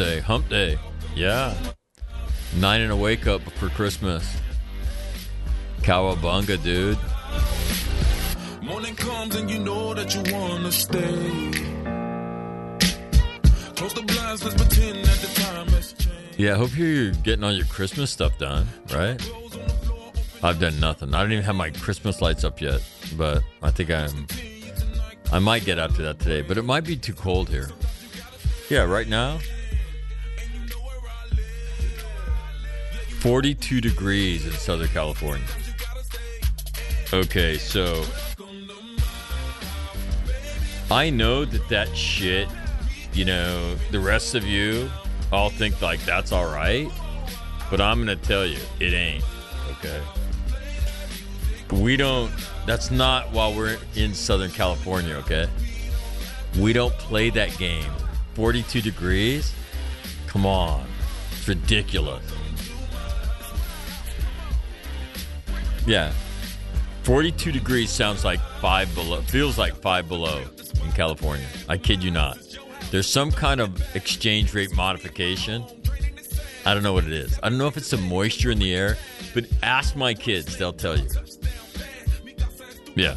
Wednesday, hump day. Yeah. Nine and a wake up for Christmas. Cowabunga, dude. Morning comes and you know that you wanna stay. Close the blinds, let's pretend that the time has changed. Yeah, I hope you're getting all your Christmas stuff done, right? I've done nothing. I don't even have my Christmas lights up yet, but I think I'm. I might get up to that today, but it might be too cold here. Yeah, right now, 42 degrees in Southern California. Okay, so I know that that shit, you know, the rest of you all think like that's all right, but I'm going to tell you, it ain't. Okay. We don't, that's not while we're in Southern California, okay? We don't play that game. 42 degrees? Come on. It's ridiculous. Yeah. 42 degrees sounds like five below, feels like five below in California. I kid you not. There's some kind of exchange rate modification. I don't know what it is. I don't know if it's the moisture in the air, but ask my kids, they'll tell you. Yeah.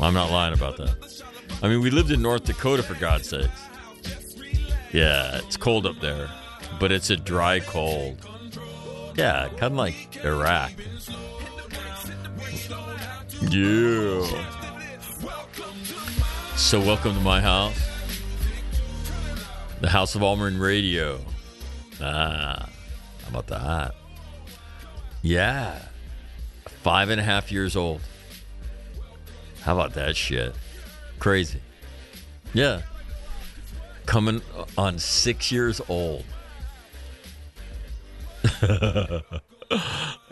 I'm not lying about that. I mean, we lived in North Dakota for God's sakes. Yeah, it's cold up there, but it's a dry cold. Yeah, kind of like Iraq. Yeah. So, welcome to my house, the House of All Marine Radio. Ah, how about that? Yeah, five and a half years old. How about that shit? Crazy. Yeah. Coming on six years old.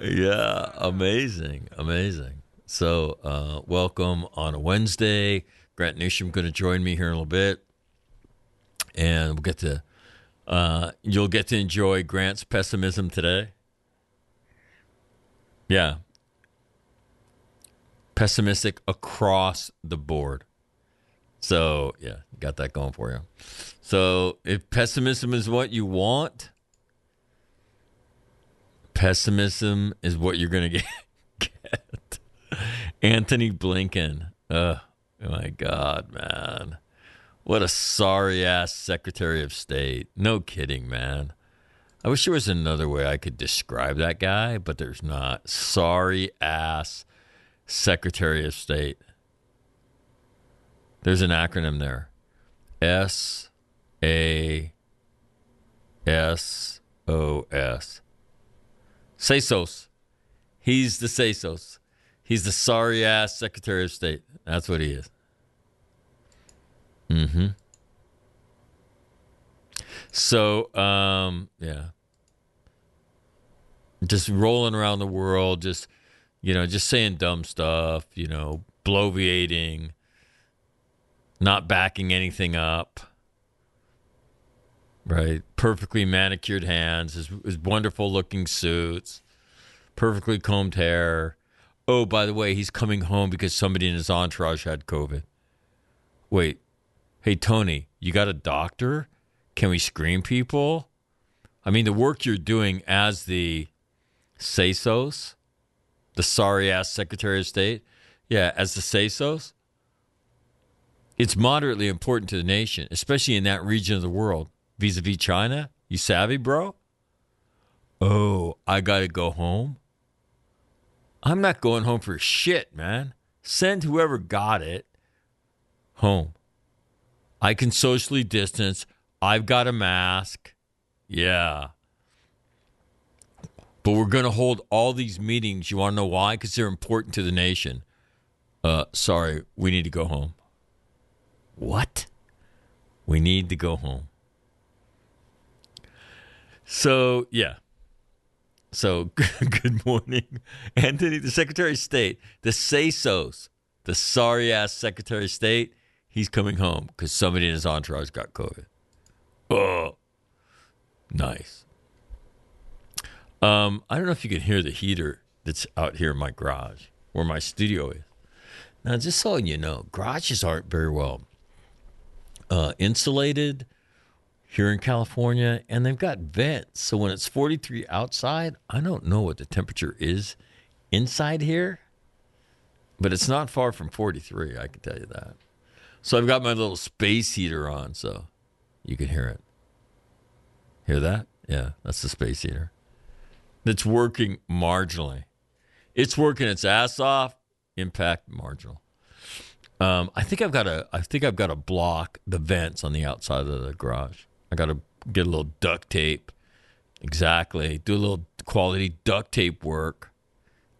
yeah, amazing, amazing. So, uh, welcome on a Wednesday. Grant Newsham going to join me here in a little bit, and we'll get to. Uh, you'll get to enjoy Grant's pessimism today. Yeah, pessimistic across the board. So, yeah, got that going for you. So, if pessimism is what you want, pessimism is what you're going to get. Antony Blinken. Oh, my God, man. What a sorry ass Secretary of State. No kidding, man. I wish there was another way I could describe that guy, but there's not. Sorry ass Secretary of State. There's an acronym there S A S O S. Sesos. He's the Sesos. He's the sorry ass Secretary of State. That's what he is. Mm hmm. So, um, yeah. Just rolling around the world, just, you know, just saying dumb stuff, you know, bloviating, not backing anything up. Right, perfectly manicured hands, his, his wonderful looking suits, perfectly combed hair. Oh, by the way, he's coming home because somebody in his entourage had COVID. Wait, hey Tony, you got a doctor? Can we screen people? I mean, the work you're doing as the SASOS, the sorry ass Secretary of State, yeah, as the SASOS, it's moderately important to the nation, especially in that region of the world vis a vis China. You savvy, bro? Oh, I got to go home? I'm not going home for shit, man. Send whoever got it home. I can socially distance. I've got a mask. Yeah. But we're going to hold all these meetings. You want to know why? Because they're important to the nation. Uh, sorry, we need to go home. What? We need to go home. So, yeah. So, good morning, Antony, the Secretary of State, the SASOS, the sorry ass Secretary of State. He's coming home because somebody in his entourage got COVID. Oh, nice. Um, I don't know if you can hear the heater that's out here in my garage where my studio is. Now, just so you know, garages aren't very well uh, insulated here in California, and they've got vents. So when it's 43 outside, I don't know what the temperature is inside here, but it's not far from 43. I can tell you that. So I've got my little space heater on, so you can hear it. Hear that? Yeah, that's the space heater. That's working marginally. It's working its ass off. Impact marginal. Um, I think I've got to. I think I've got to block the vents on the outside of the garage. I got to get a little duct tape. Exactly. Do a little quality duct tape work.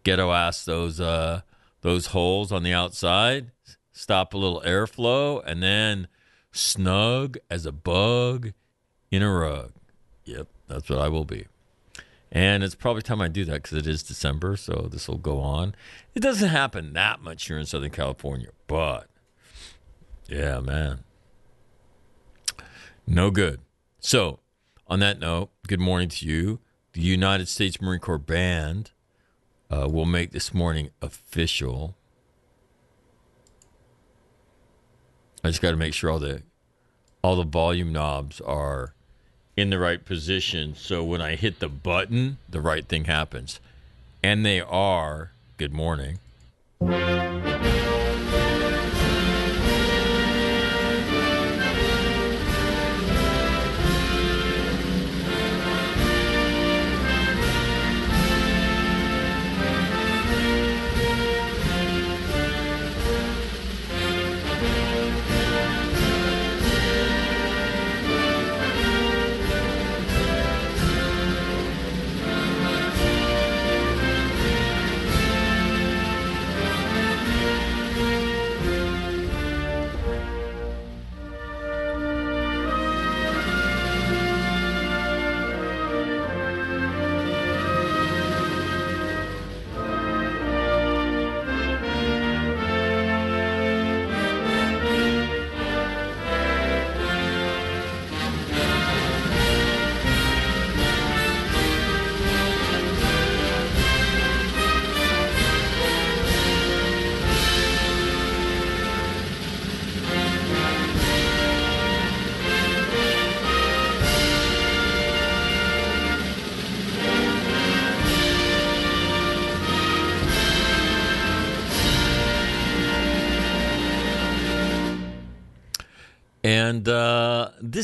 Ghetto ass those uh, those holes on the outside. Stop a little airflow, and then snug as a bug in a rug. Yep, that's what I will be. And it's probably time I do that because it is December, so this will go on. It doesn't happen that much here in Southern California, but yeah, man. No good. So, on that note, good morning to you. The United States Marine Corps Band uh, will make this morning official. I just got to make sure all the all the volume knobs are in the right position so when I hit the button, the right thing happens. And they are. Good morning.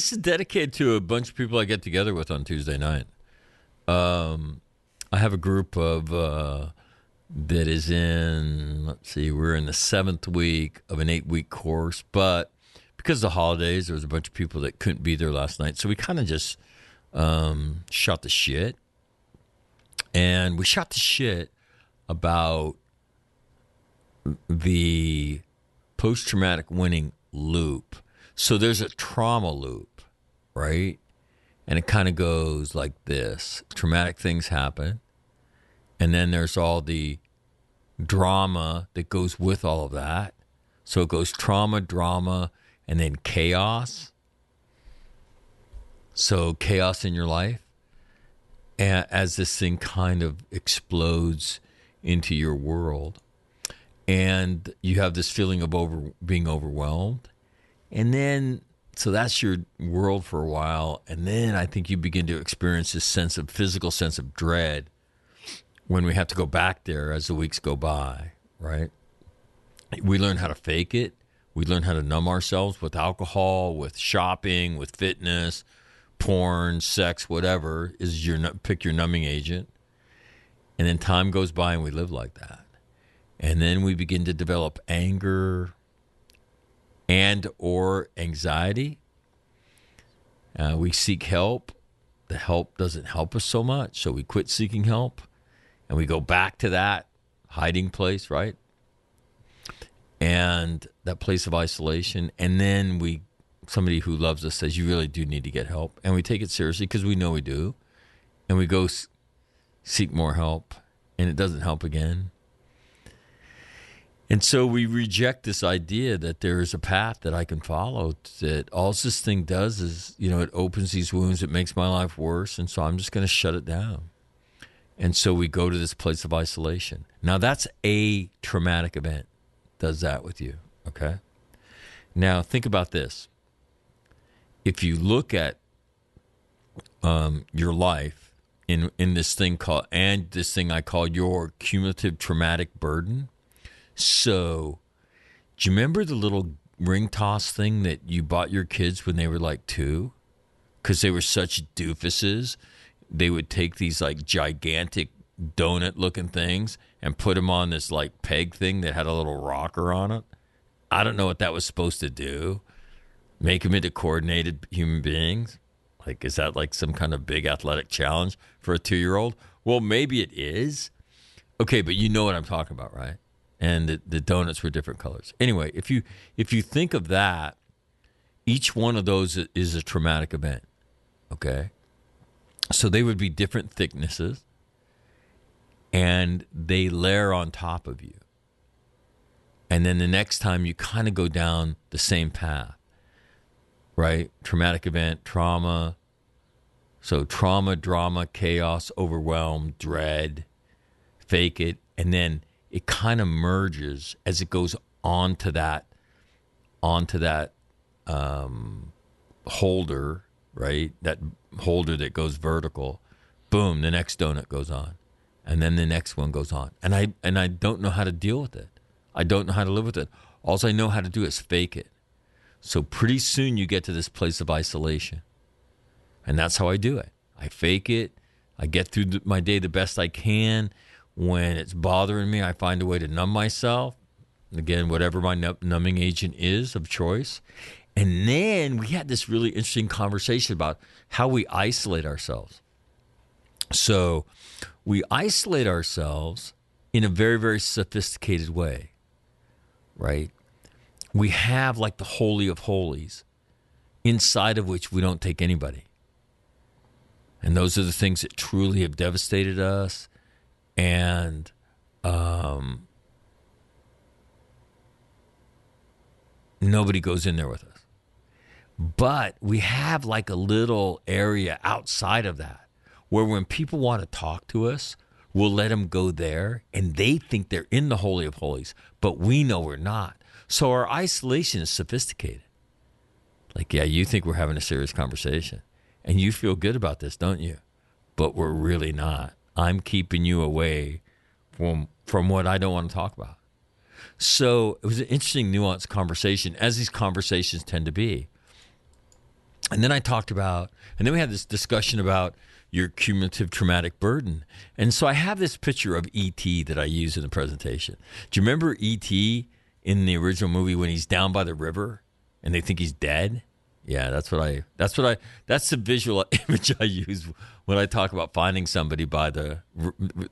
This is dedicated to a bunch of people I get together with on Tuesday night. Um, I have a group of uh, that is in, let's see, we're in the seventh week of an eight week course, but because of the holidays, there was a bunch of people that couldn't be there last night. So we kind of just um, shot the shit. And we shot the shit about the post traumatic winning loop. So there's a trauma loop, right? And it kind of goes like this traumatic things happen. And then there's all the drama that goes with all of that. So it goes trauma, drama, and then chaos. So, chaos in your life a- as this thing kind of explodes into your world. And you have this feeling of over being overwhelmed. And then, so that's your world for a while. And then I think you begin to experience this sense of physical sense of dread when we have to go back there as the weeks go by, right? We learn how to fake it. We learn how to numb ourselves with alcohol, with shopping, with fitness, porn, sex, whatever is your pick your numbing agent. And then time goes by and we live like that. And then we begin to develop anger and or anxiety. Uh, we seek help. The help doesn't help us so much, so we quit seeking help and we go back to that hiding place, right? And that place of isolation. And then we, somebody who loves us says, You really do need to get help. And we take it seriously because we know we do. And we go s- seek more help, and it doesn't help again. And so we reject this idea that there is a path that I can follow. That all this thing does is, you know, it opens these wounds, it makes my life worse. And so I'm just going to shut it down. And so we go to this place of isolation. Now, that's a traumatic event, does that with you. Okay. Now, think about this. If you look at um, your life in, in this thing called, and this thing I call your cumulative traumatic burden. So, do you remember the little ring toss thing that you bought your kids when they were like two? Because they were such doofuses they would take these like gigantic donut looking things and put them on this like peg thing that had a little rocker on it. I don't know what that was supposed to do. Make them into coordinated human beings. Like, is that like some kind of big athletic challenge for a two year old? Well, maybe it is. Okay, but you know what I'm talking about, right? And the, the donuts were different colors. Anyway, if you if you think of that, each one of those is a traumatic event. Okay. So they would be different thicknesses and they layer on top of you. And then the next time you kind of go down the same path, right? Traumatic event, trauma. So trauma, drama, chaos, overwhelm, dread, fake it. And then it kind of merges as it goes onto that, onto that um, holder, right? That holder that goes vertical. Boom, the next donut goes on. And then the next one goes on. And I and I don't know how to deal with it. I don't know how to live with it. All I know how to do is fake it. So pretty soon you get to this place of isolation. And that's how I do it. I fake it. I get through my day the best I can. When it's bothering me, I find a way to numb myself. Again, whatever my numbing agent is of choice. And then we had this really interesting conversation about how we isolate ourselves. So we isolate ourselves in a very, very sophisticated way, right? We have like the Holy of Holies, inside of which we don't take anybody. And those are the things that truly have devastated us. And um, nobody goes in there with us. But we have like a little area outside of that where when people want to talk to us, we'll let them go there and they think they're in the Holy of Holies, but we know we're not. So our isolation is sophisticated. Like, yeah, you think we're having a serious conversation and you feel good about this, don't you? But we're really not. I'm keeping you away from from what I don't want to talk about. So it was an interesting, nuanced conversation, as these conversations tend to be. And then I talked about, and then we had this discussion about your cumulative traumatic burden. And so I have this picture of E.T. that I use in the presentation. Do you remember E.T. in the original movie when he's down by the river and they think he's dead? Yeah, that's what I. That's what I. That's the visual image I use when I talk about finding somebody by the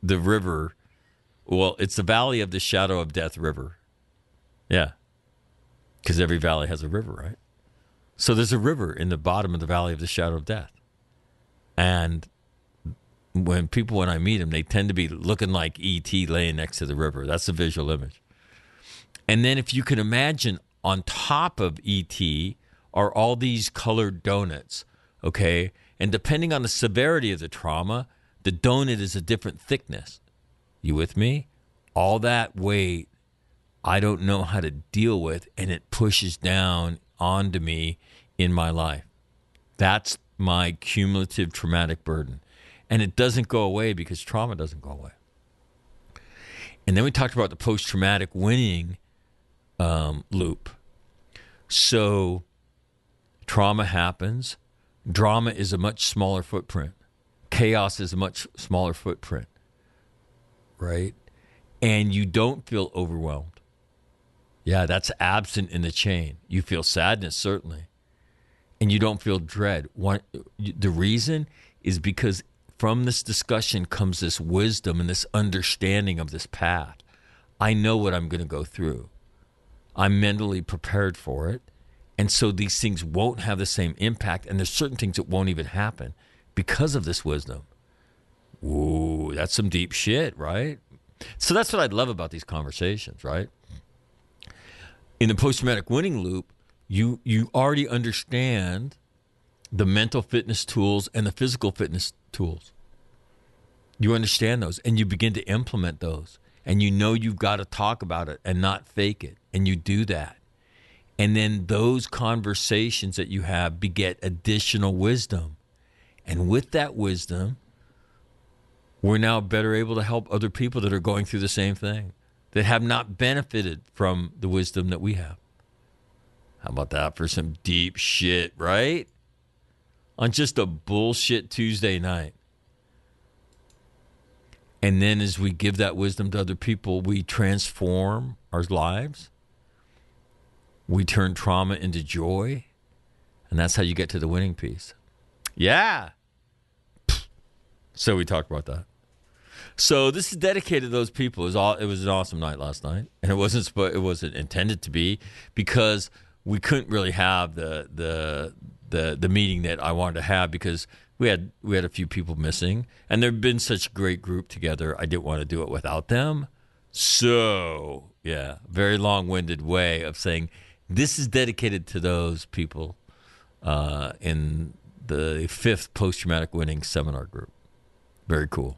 the river. Well, it's the Valley of the Shadow of Death River. Yeah, because every valley has a river, right? So there's a river in the bottom of the Valley of the Shadow of Death, and when people when I meet them, they tend to be looking like ET laying next to the river. That's the visual image. And then if you can imagine on top of ET are all these colored donuts. Okay. And depending on the severity of the trauma, the donut is a different thickness. You with me? All that weight I don't know how to deal with, and it pushes down onto me in my life. That's my cumulative traumatic burden. And it doesn't go away because trauma doesn't go away. And then we talked about the post traumatic winning um, loop. So trauma happens, drama is a much smaller footprint, chaos is a much smaller footprint, right? And you don't feel overwhelmed. Yeah, that's absent in the chain. You feel sadness, certainly. And you don't feel dread. One, the reason is because from this discussion comes this wisdom and this understanding of this path. I know what I'm going to go through. I'm mentally prepared for it. And so these things won't have the same impact. And there's certain things that won't even happen because of this wisdom. Ooh, that's some deep shit, right? So that's what I love about these conversations, right? in the post traumatic winning loop, you you already understand the mental fitness tools and the physical fitness tools. You understand those and you begin to implement those. And you know you've got to talk about it and not fake it. And you do that. And then those conversations that you have beget additional wisdom. And with that wisdom, we're now better able to help other people that are going through the same thing that have not benefited from the wisdom that we have. How about that for some deep shit, right? On just a bullshit Tuesday night. And then as we give that wisdom to other people, we transform our lives. We turn trauma into joy. And that's how you get to the winning piece. Yeah. So we talked about that. So this is dedicated to those people. It was all. It was an awesome night last night, and it wasn't. It wasn't intended to be because we couldn't really have the the the the meeting that I wanted to have because we had we had a few people missing, and there'd been such a great group together. I didn't want to do it without them. So yeah, very long winded way of saying this is dedicated to those people uh, in the fifth post traumatic winning seminar group. Very cool.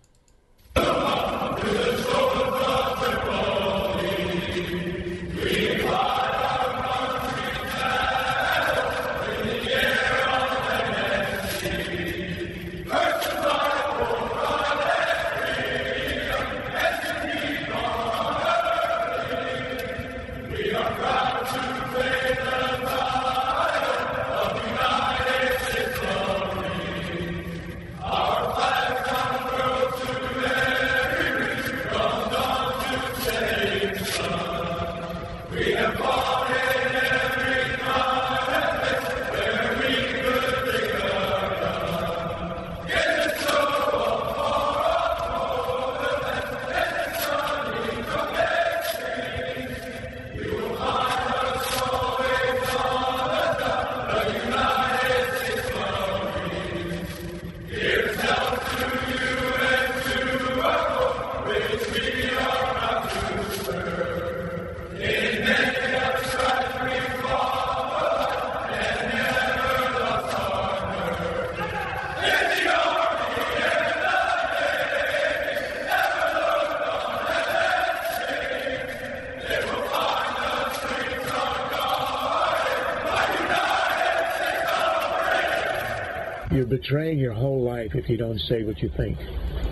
Life if you don't say what you think,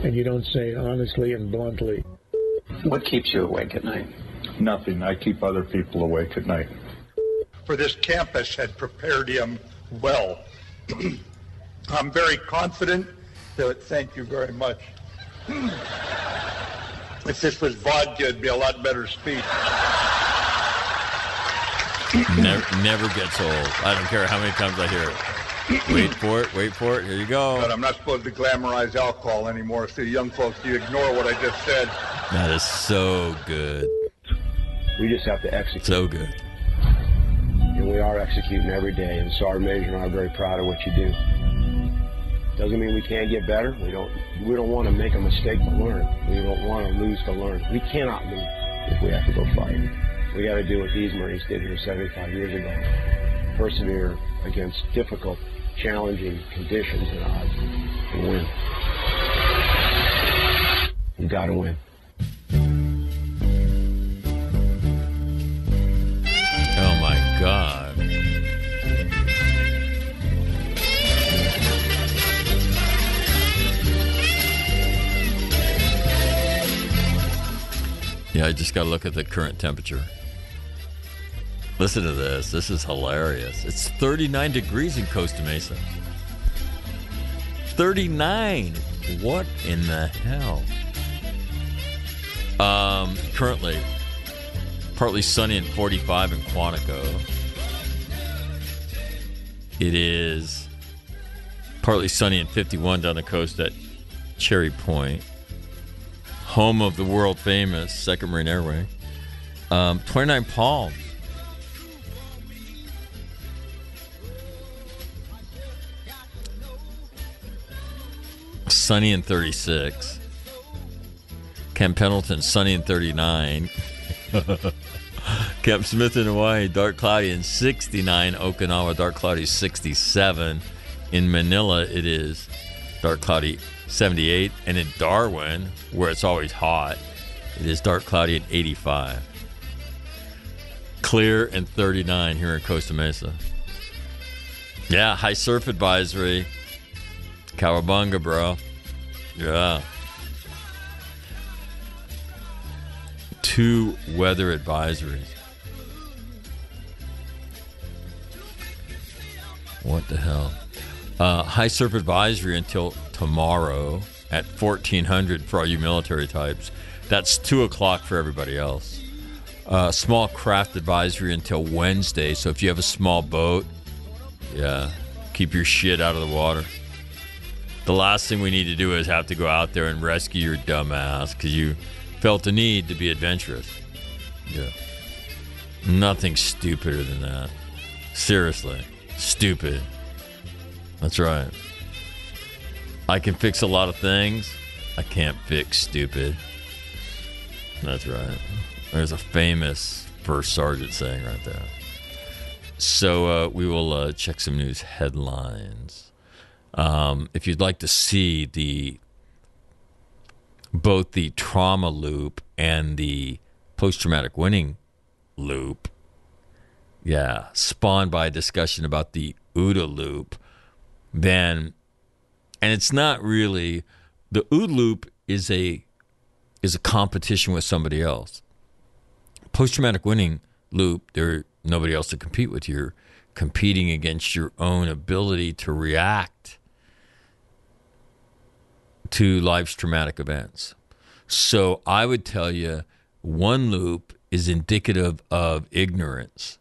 and you don't say it honestly and bluntly. What keeps you awake at night? Nothing. I keep other people awake at night. for this campus had prepared him well. I'm very confident that, thank you very much. if this was vodka, it'd be a lot better speech. Never, never gets old. I don't care how many times I hear it. Wait for it. Wait for it. Here you go. But. I'm not supposed to glamorize alcohol anymore, so young folks, you ignore what I just said. That is so good. We just have to execute, So good. and we are executing every day. And so our major and I are very proud of what you do. Doesn't mean we can't get better. We don't. We don't want to make a mistake to learn. We don't want to lose to learn. We cannot lose if we have to go fight. We got to do what these Marines did here 75 years ago. Persevere against difficult, challenging conditions and odds and win. You got to win. Oh my God. Yeah, I just got to look at the current temperature. Listen to this. This is hilarious. It's 39 degrees in Costa Mesa. 39. What in the hell? Um, currently, partly sunny and 45 in Quantico. It is partly sunny and 51 down the coast at Cherry Point, home of the world famous Second Marine Air Wing. Um, 29 Palm. Sunny and 36. Camp Pendleton, sunny and 39. Camp Smith in Hawaii, dark cloudy and 69. Okinawa, dark cloudy 67. In Manila, it is dark cloudy 78. And in Darwin, where it's always hot, it is dark cloudy and 85. Clear and 39 here in Costa Mesa. Yeah, high surf advisory. Cowabunga, bro. Yeah. Two weather advisories. What the hell? Uh, high surf advisory until tomorrow at 1400 for all you military types. That's 2 o'clock for everybody else. Uh, small craft advisory until Wednesday. So if you have a small boat, yeah, keep your shit out of the water. The last thing we need to do is have to go out there and rescue your dumb ass because you felt the need to be adventurous. Yeah. Nothing stupider than that. Seriously. Stupid. That's right. I can fix a lot of things. I can't fix stupid. That's right. There's a famous first sergeant saying right there. So uh, we will uh, check some news headlines. Um, if you'd like to see the both the trauma loop and the post traumatic winning loop, yeah, spawned by a discussion about the OODA loop, then and it's not really the OODA loop is a is a competition with somebody else. Post traumatic winning loop, there nobody else to compete with. You're competing against your own ability to react to life's traumatic events. So I would tell you one loop is indicative of ignorance.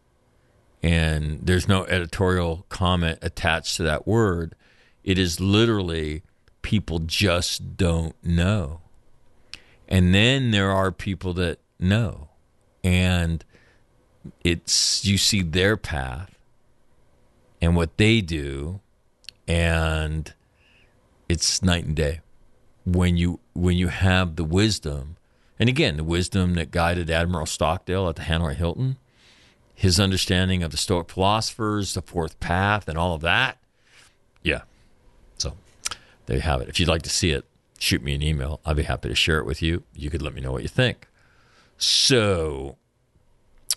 And there's no editorial comment attached to that word. It is literally people just don't know. And then there are people that know. And it's you see their path and what they do and it's night and day when you when you have the wisdom and again the wisdom that guided admiral stockdale at the hanoi hilton his understanding of the stoic philosophers the fourth path and all of that. Yeah. So there you have it. If you'd like to see it shoot me an email. I'll be happy to share it with you. You could let me know what you think. So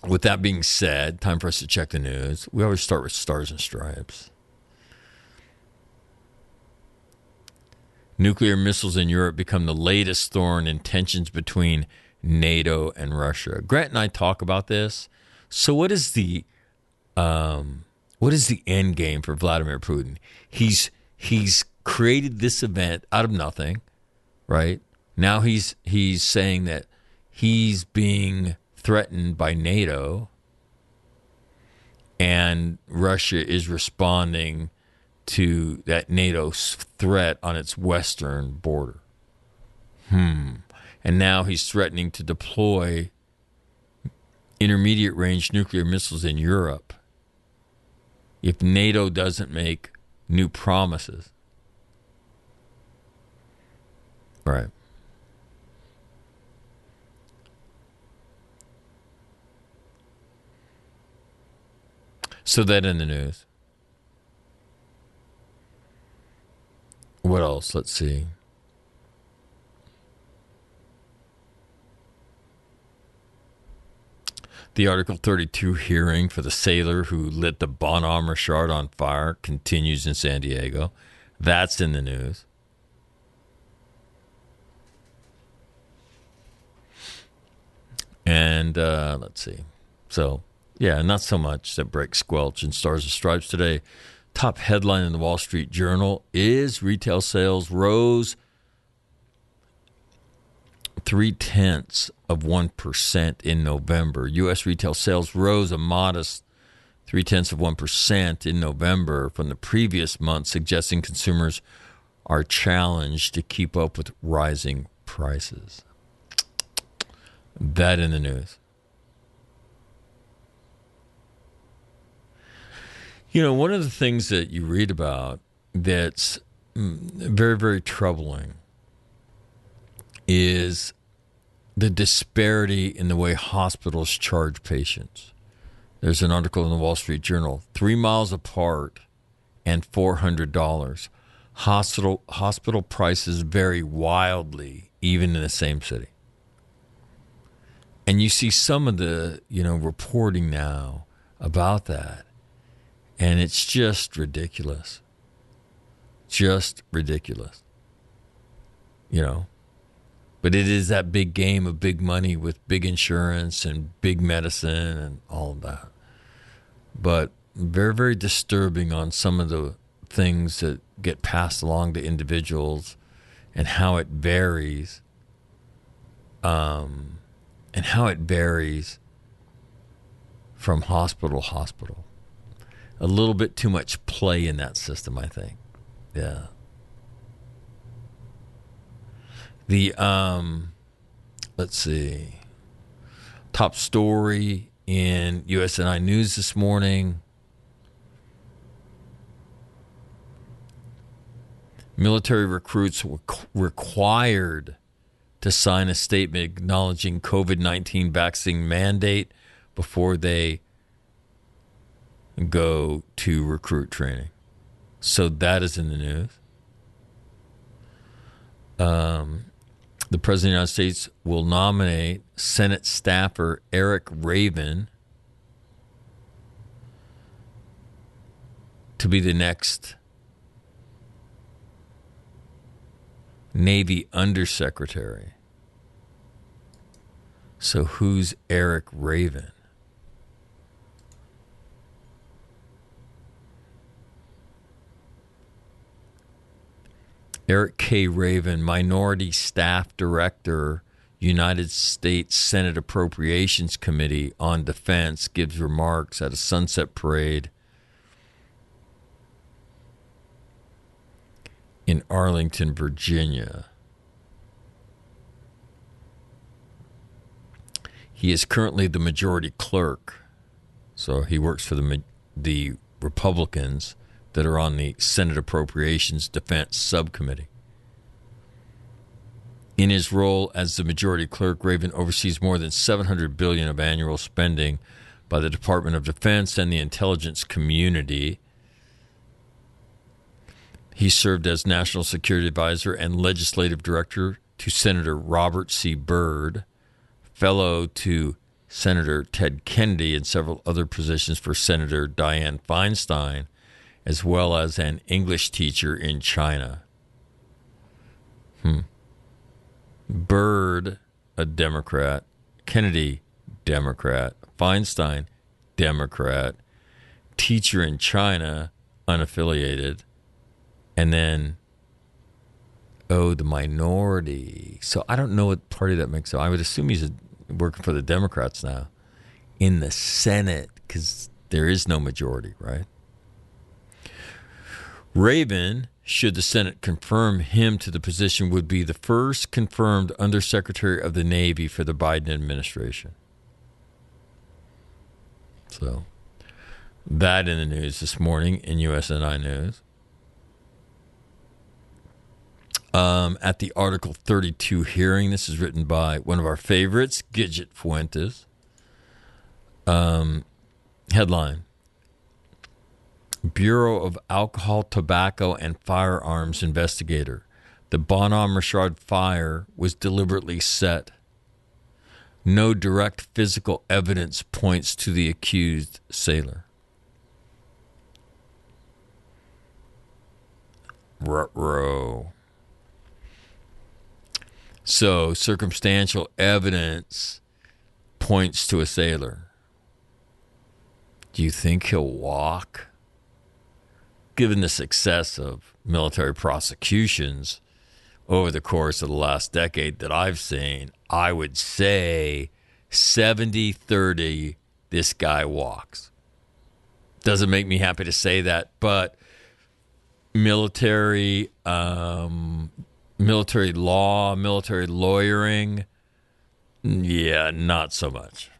with that being said, time for us to check the news. We always start with stars and stripes. Nuclear missiles in Europe become the latest thorn in tensions between NATO and Russia. Grant and I talk about this. So, what is the um, what is the end game for Vladimir Putin? He's he's created this event out of nothing, right? Now he's he's saying that he's being threatened by NATO, and Russia is responding to that NATO threat on its western border. Hmm. And now he's threatening to deploy intermediate range nuclear missiles in Europe if NATO doesn't make new promises. Right. So that in the news. What else? Let's see. The Article 32 hearing for the sailor who lit the Bonhomme Richard on fire continues in San Diego. That's in the news. And uh, let's see. So, yeah, not so much that breaks squelch and Stars and Stripes today. Top headline in the Wall Street Journal is retail sales rose three tenths of 1% in November. U.S. retail sales rose a modest three tenths of 1% in November from the previous month, suggesting consumers are challenged to keep up with rising prices. That in the news. You know, one of the things that you read about that's mm, very, very troubling is the disparity in the way hospitals charge patients. There's an article in the Wall Street Journal three miles apart and $400. Hospital, hospital prices vary wildly, even in the same city. And you see some of the, you know, reporting now about that. And it's just ridiculous. Just ridiculous. You know, but it is that big game of big money with big insurance and big medicine and all of that. But very, very disturbing on some of the things that get passed along to individuals and how it varies. Um, and how it varies from hospital to hospital. A little bit too much play in that system, I think. Yeah. The um, let's see, top story in USNI News this morning. Military recruits were required to sign a statement acknowledging COVID 19 vaccine mandate before they go to recruit training. So that is in the news. Um, the President of the United States will nominate Senate staffer Erik Raven to be the next Navy Undersecretary. So, who's Erik Raven? Erik K. Raven, Minority Staff Director, United States Senate Appropriations Committee on Defense, gives remarks at a sunset parade in Arlington, Virginia. He is currently the majority clerk, so he works for the the Republicans that are on the Senate Appropriations Defense Subcommittee. In his role as the majority clerk, Raven oversees more than 700 billion of annual spending by the Department of Defense and the intelligence community. He served as National Security Advisor and Legislative Director to Senator Robert C. Byrd, fellow to Senator Ted Kennedy, and several other positions for Senator Dianne Feinstein as well as an English teacher in China. Hmm. A Democrat. Kennedy, Democrat. Feinstein, Democrat. Teacher in China, unaffiliated. And then, oh, the minority. So I don't know what party that makes up. I would assume he's working for the Democrats now in the Senate because there is no majority, right? Raven, should the Senate confirm him to the position, would be the first confirmed Undersecretary of the Navy for the Biden administration. So, that in the news this morning in USNI News. Um, at the Article 32 hearing, this is written by one of our favorites, Gidget Fuentes. Um, headline Bureau of Alcohol, Tobacco, and Firearms investigator. The Bonhomme Richard fire was deliberately set. No direct physical evidence points to the accused sailor. Ruh-roh. So, circumstantial evidence points to a sailor. Do you think he'll walk? Given the success of military prosecutions over the course of the last decade that I've seen, I would say 70 30 this guy walks. Doesn't make me happy to say that, but military um, military law, military lawyering, yeah, not so much.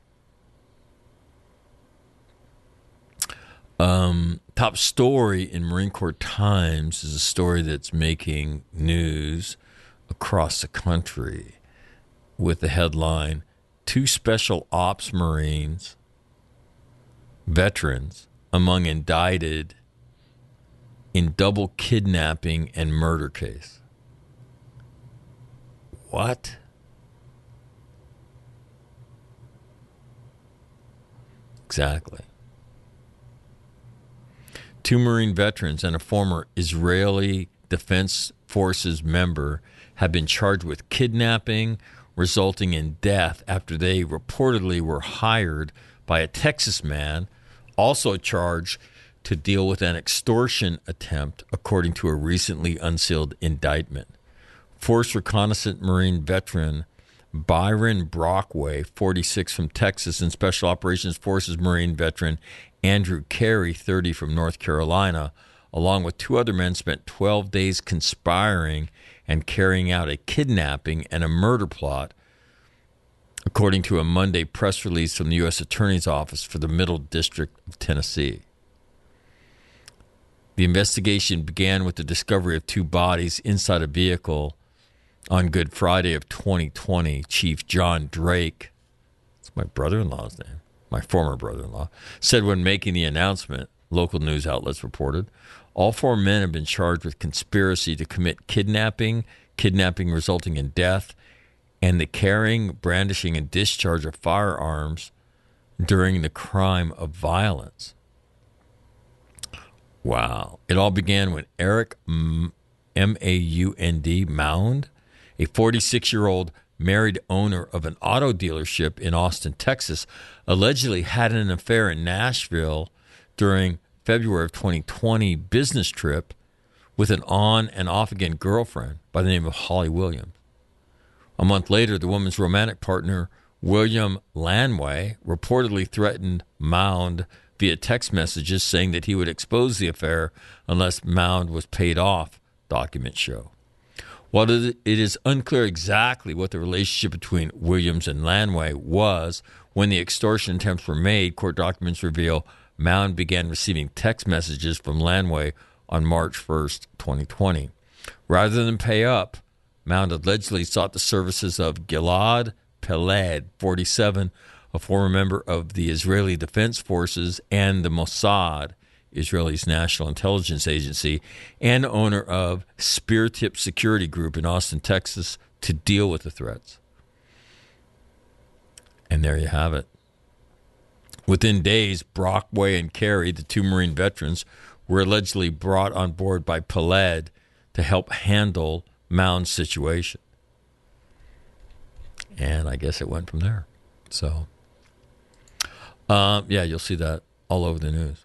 Um, top story in Marine Corps Times is a story that's making news across the country with the headline Two Special Ops Marines, veterans, among indicted in double kidnapping and murder case. What? Exactly. Two Marine veterans and a former Israeli Defense Forces member have been charged with kidnapping, resulting in death after they reportedly were hired by a Texas man, also charged to deal with an extortion attempt, according to a recently unsealed indictment. Force Reconnaissance Marine veteran Byron Brockway, 46 from Texas, and Special Operations Forces Marine veteran Andrew Carey, 30 from North Carolina, along with two other men, spent 12 days conspiring and carrying out a kidnapping and a murder plot, according to a Monday press release from the U.S. Attorney's Office for the Middle District of Tennessee. The investigation began with the discovery of two bodies inside a vehicle on Good Friday of 2020. Chief John Drake, that's my brother in law's name, my former brother in law, said when making the announcement, local news outlets reported, all four men have been charged with conspiracy to commit kidnapping, kidnapping resulting in death, and the carrying, brandishing, and discharge of firearms during the crime of violence. Wow. It all began when Eric M A U N D Maund, a 46 year old married owner of an auto dealership in Austin, Texas, allegedly had an affair in Nashville during February of 2020 business trip with an on and off again girlfriend by the name of Holly Williams. A month later, the woman's romantic partner, William Lanway, reportedly threatened Maund via text messages saying that he would expose the affair unless Maund was paid off, documents show. While it is unclear exactly what the relationship between Williams and Lanway was when the extortion attempts were made, court documents reveal Maund began receiving text messages from Lanway on March 1st, 2020. Rather than pay up, Maund allegedly sought the services of Gilad Peled, 47, a former member of the Israeli Defense Forces and the Mossad, Israel's national intelligence agency, and owner of Spear Tip Security Group in Austin, Texas, to deal with the threats. And there you have it. Within days, Brockway and Carey, the two Marine veterans, were allegedly brought on board by Peled to help handle Maund's situation. And I guess it went from there. So, um, yeah, you'll see that all over the news.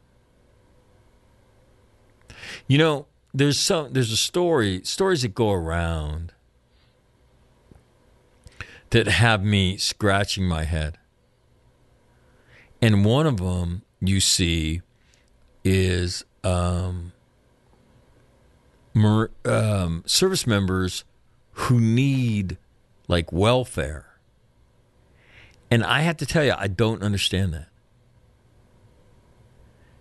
You know, there's some there's a story stories that go around that have me scratching my head. And one of them you see is um, mer- um, service members who need like welfare. And I have to tell you, I don't understand that.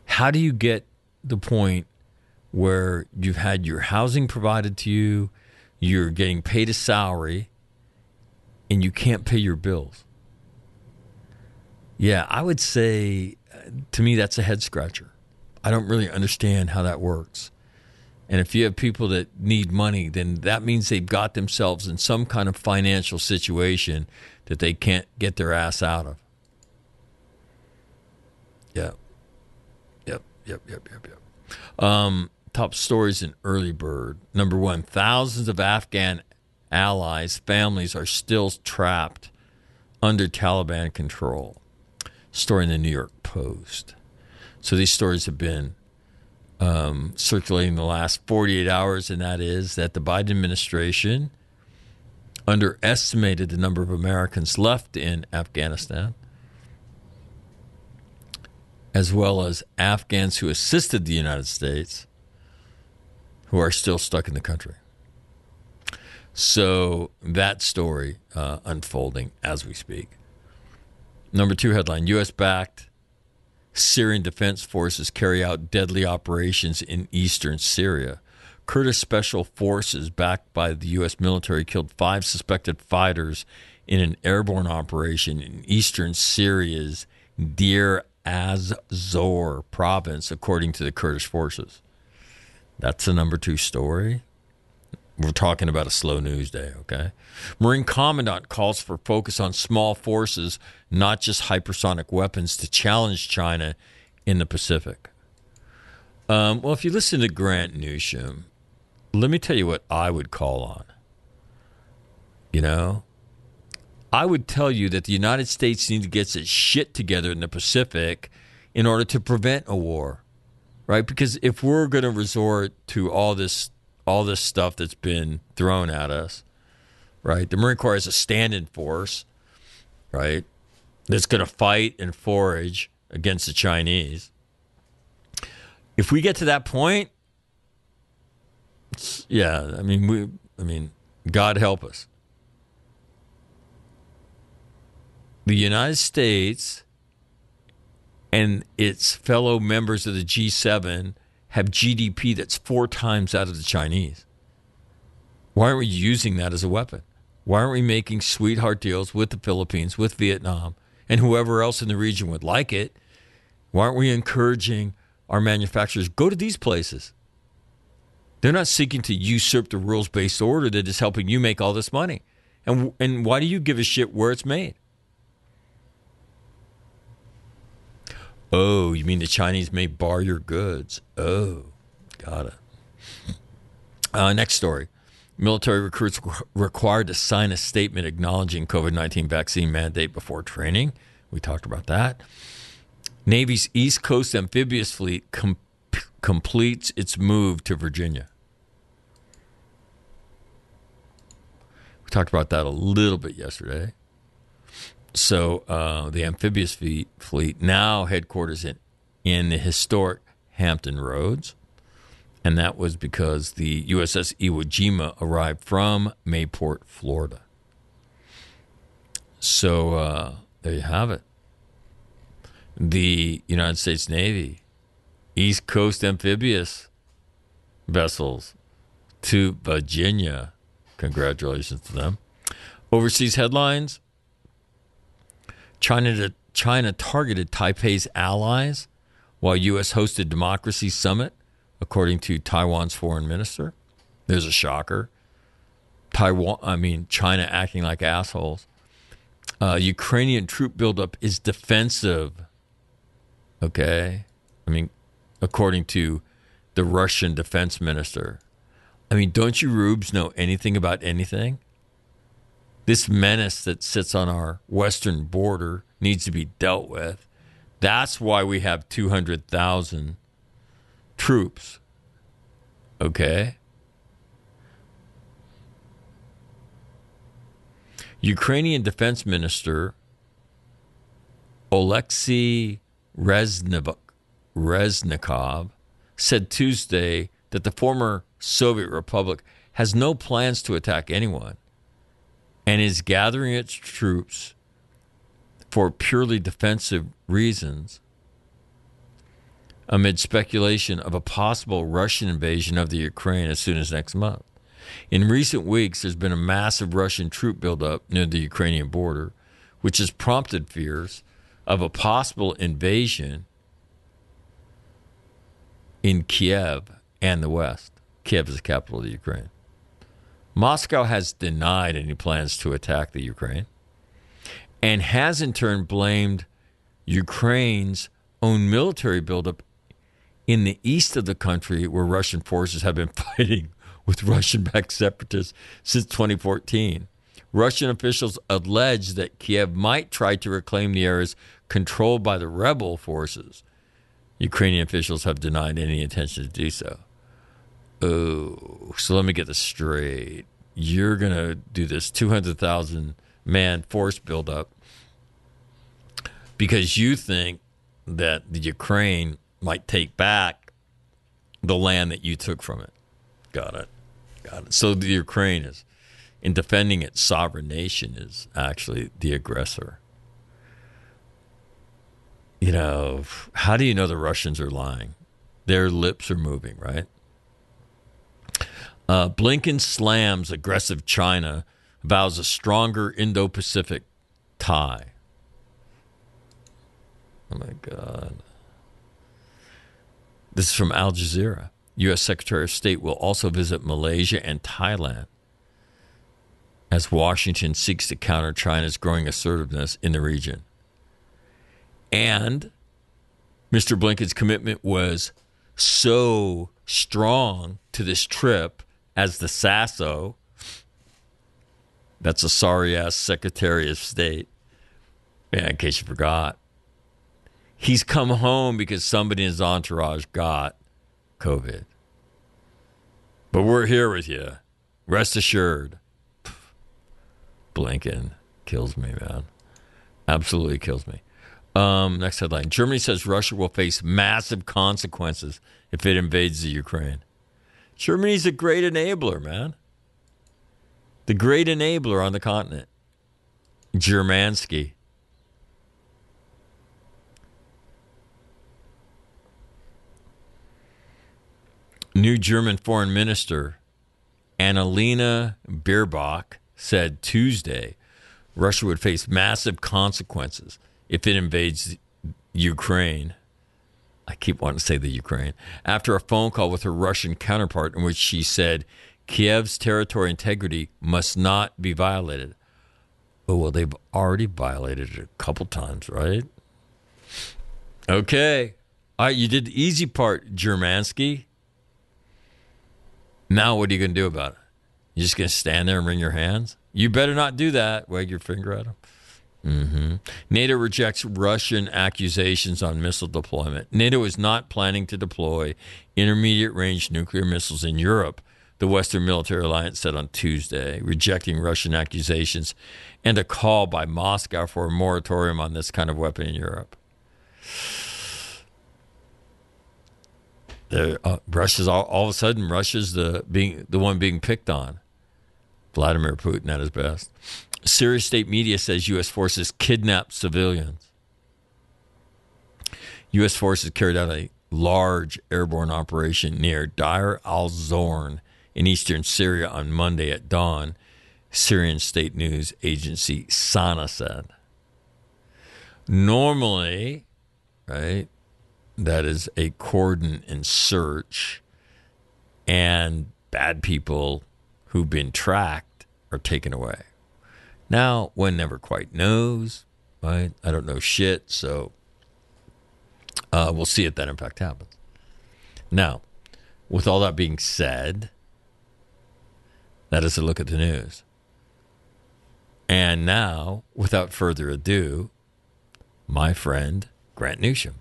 How do you get the point where you've had your housing provided to you, you're getting paid a salary, and you can't pay your bills? Yeah, I would say to me that's a head scratcher. I don't really understand how that works. And if you have people that need money, then that means they've got themselves in some kind of financial situation that they can't get their ass out of. Yep. Yep, yep, yep, yep, yep. Um, top stories in Early Bird. Number one, thousands of Afghan allies, families are still trapped under Taliban control. Story in the New York Post. So these stories have been um, circulating the last 48 hours, and that is that the Biden administration underestimated the number of Americans left in Afghanistan, as well as Afghans who assisted the United States who are still stuck in the country. So that story uh, unfolding as we speak. Number two headline U.S. backed Syrian defense forces carry out deadly operations in eastern Syria. Kurdish special forces, backed by the U.S. military, killed five suspected fighters in an airborne operation in eastern Syria's Deir az-Zor province, according to the Kurdish forces. That's the number two story. We're talking about a slow news day, okay? Marine Commandant calls for focus on small forces, not just hypersonic weapons, to challenge China in the Pacific. Um, well, if you listen to Grant Newsham, let me tell you what I would call on. You know, I would tell you that the United States needs to get its shit together in the Pacific in order to prevent a war, right? Because if we're going to resort to all this all this stuff that's been thrown at us, right? The Marine Corps is a stand-in force, right? That's going to fight and forage against the Chinese. If we get to that point, yeah, I mean, we, I mean, God help us. The United States and its fellow members of the G7 have GDP that's four times that of the Chinese. Why aren't we using that as a weapon? Why aren't we making sweetheart deals with the Philippines, with Vietnam, and whoever else in the region would like it? Why aren't we encouraging our manufacturers go to these places? They're not seeking to usurp the rules based order that is helping you make all this money. And and why do you give a shit where it's made? Oh, you mean the Chinese may bar your goods? Oh, got it. Uh, next story. Military recruits required to sign a statement acknowledging COVID 19 vaccine mandate before training. We talked about that. Navy's East Coast amphibious fleet com- completes its move to Virginia. We talked about that a little bit yesterday. So uh, the amphibious fleet, now headquarters in in the historic Hampton Roads, and that was because the USS Iwo Jima arrived from Mayport, Florida. So uh, there you have it. The United States Navy, East Coast amphibious vessels to Virginia. Congratulations to them. Overseas headlines China, China targeted Taipei's allies while U.S. hosted Democracy Summit, according to Taiwan's foreign minister. There's a shocker. Taiwan, I mean, China acting like assholes. Uh, Ukrainian troop buildup is defensive. Okay. I mean, according to the Russian defense minister. I mean, don't you rubes know anything about anything? This menace that sits on our western border needs to be dealt with. That's why we have 200,000 troops. Okay? Ukrainian Defense Minister Oleksiy Reznikov said Tuesday that the former Soviet republic has no plans to attack anyone and is gathering its troops for purely defensive reasons amid speculation of a possible Russian invasion of the Ukraine as soon as next month. In recent weeks, there's been a massive Russian troop buildup near the Ukrainian border, which has prompted fears of a possible invasion in Kiev and the West. Kiev is the capital of the Ukraine. Moscow has denied any plans to attack the Ukraine and has in turn blamed Ukraine's own military buildup in the east of the country where Russian forces have been fighting with Russian backed separatists since 2014. Russian officials allege that Kiev might try to reclaim the areas controlled by the rebel forces. Ukrainian officials have denied any intention to do so. Oh, so let me get this straight. You're going to do this 200,000 man force buildup because you think that the Ukraine might take back the land that you took from it. Got it. Got it. So the Ukraine is, in defending its sovereign nation, is actually the aggressor. You know, how do you know the Russians are lying? Their lips are moving, right? Uh, Blinken slams aggressive China, vows a stronger Indo Pacific tie. Oh my God. This is from Al Jazeera. U.S. Secretary of State will also visit Malaysia and Thailand as Washington seeks to counter China's growing assertiveness in the region. And Mr. Blinken's commitment was so strong to this trip as the Sasso. That's a sorry ass Secretary of State. Yeah, in case you forgot. He's come home because somebody in his entourage got COVID. But we're here with you. Rest assured. Blinken kills me, man. Absolutely kills me. Um, next headline Germany says Russia will face massive consequences if it invades the Ukraine. Germany's a great enabler, man. The great enabler on the continent. Germansky. New German Foreign Minister Annalena Baerbock said Tuesday Russia would face massive consequences if it invades Ukraine. I keep wanting to say the Ukraine. After a phone call with her Russian counterpart in which she said Kiev's territorial integrity must not be violated. Oh, well, they've already violated it a couple times, right? Okay. All right, you did the easy part, Germansky. Now, what are you going to do about it? You're just going to stand there and wring your hands? You better not do that. Wag your finger at them. Mm-hmm. NATO rejects Russian accusations on missile deployment. NATO is not planning to deploy intermediate range nuclear missiles in Europe, the Western Military Alliance said on Tuesday, rejecting Russian accusations and a call by Moscow for a moratorium on this kind of weapon in Europe. Uh, Russia's all, all of a sudden Russia's the being the one being picked on. Vladimir Putin at his best. Syria state media says U.S. forces kidnapped civilians. U.S. forces carried out a large airborne operation near Deir al Zorn in eastern Syria on Monday at dawn, Syrian state news agency Sana said. Normally, right, that is a cordon and search, and bad people who've been tracked are taken away. Now, one never quite knows, right? I don't know shit, so uh, we'll see if that in fact happens. Now, with all that being said, that is a look at the news. And now, without further ado, my friend Grant Newsham.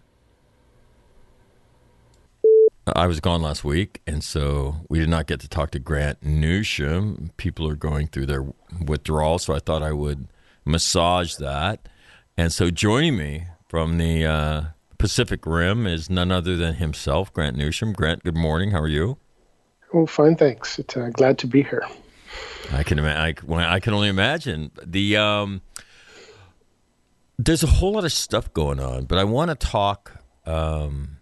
I was gone last week, and so we did not get to talk to Grant Newsham. People are going through their withdrawal, so I thought I would massage that. And so joining me from the uh, Pacific Rim is none other than himself, Grant Newsham. Grant, good morning. How are you? Oh, fine, thanks. It's uh, glad to be here. I can I, I can only imagine the. Um, there's a whole lot of stuff going on, but I want to talk. Um,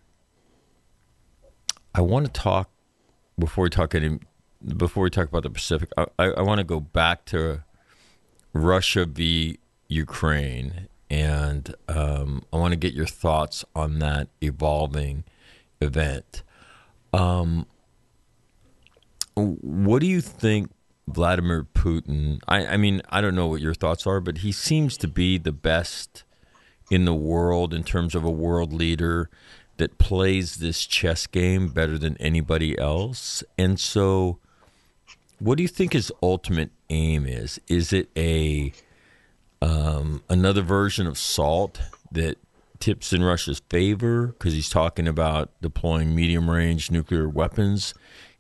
I want to talk before we talk any before we talk about the Pacific. I, I, I want to go back to Russia v Ukraine, and um, I want to get your thoughts on that evolving event. Um, what do you think Vladimir Putin? I, I mean, I don't know what your thoughts are, but he seems to be the best in the world in terms of a world leader that plays this chess game better than anybody else. And so, what do you think his ultimate aim is? Is it a um, another version of SALT that tips in Russia's favor because he's talking about deploying medium range nuclear weapons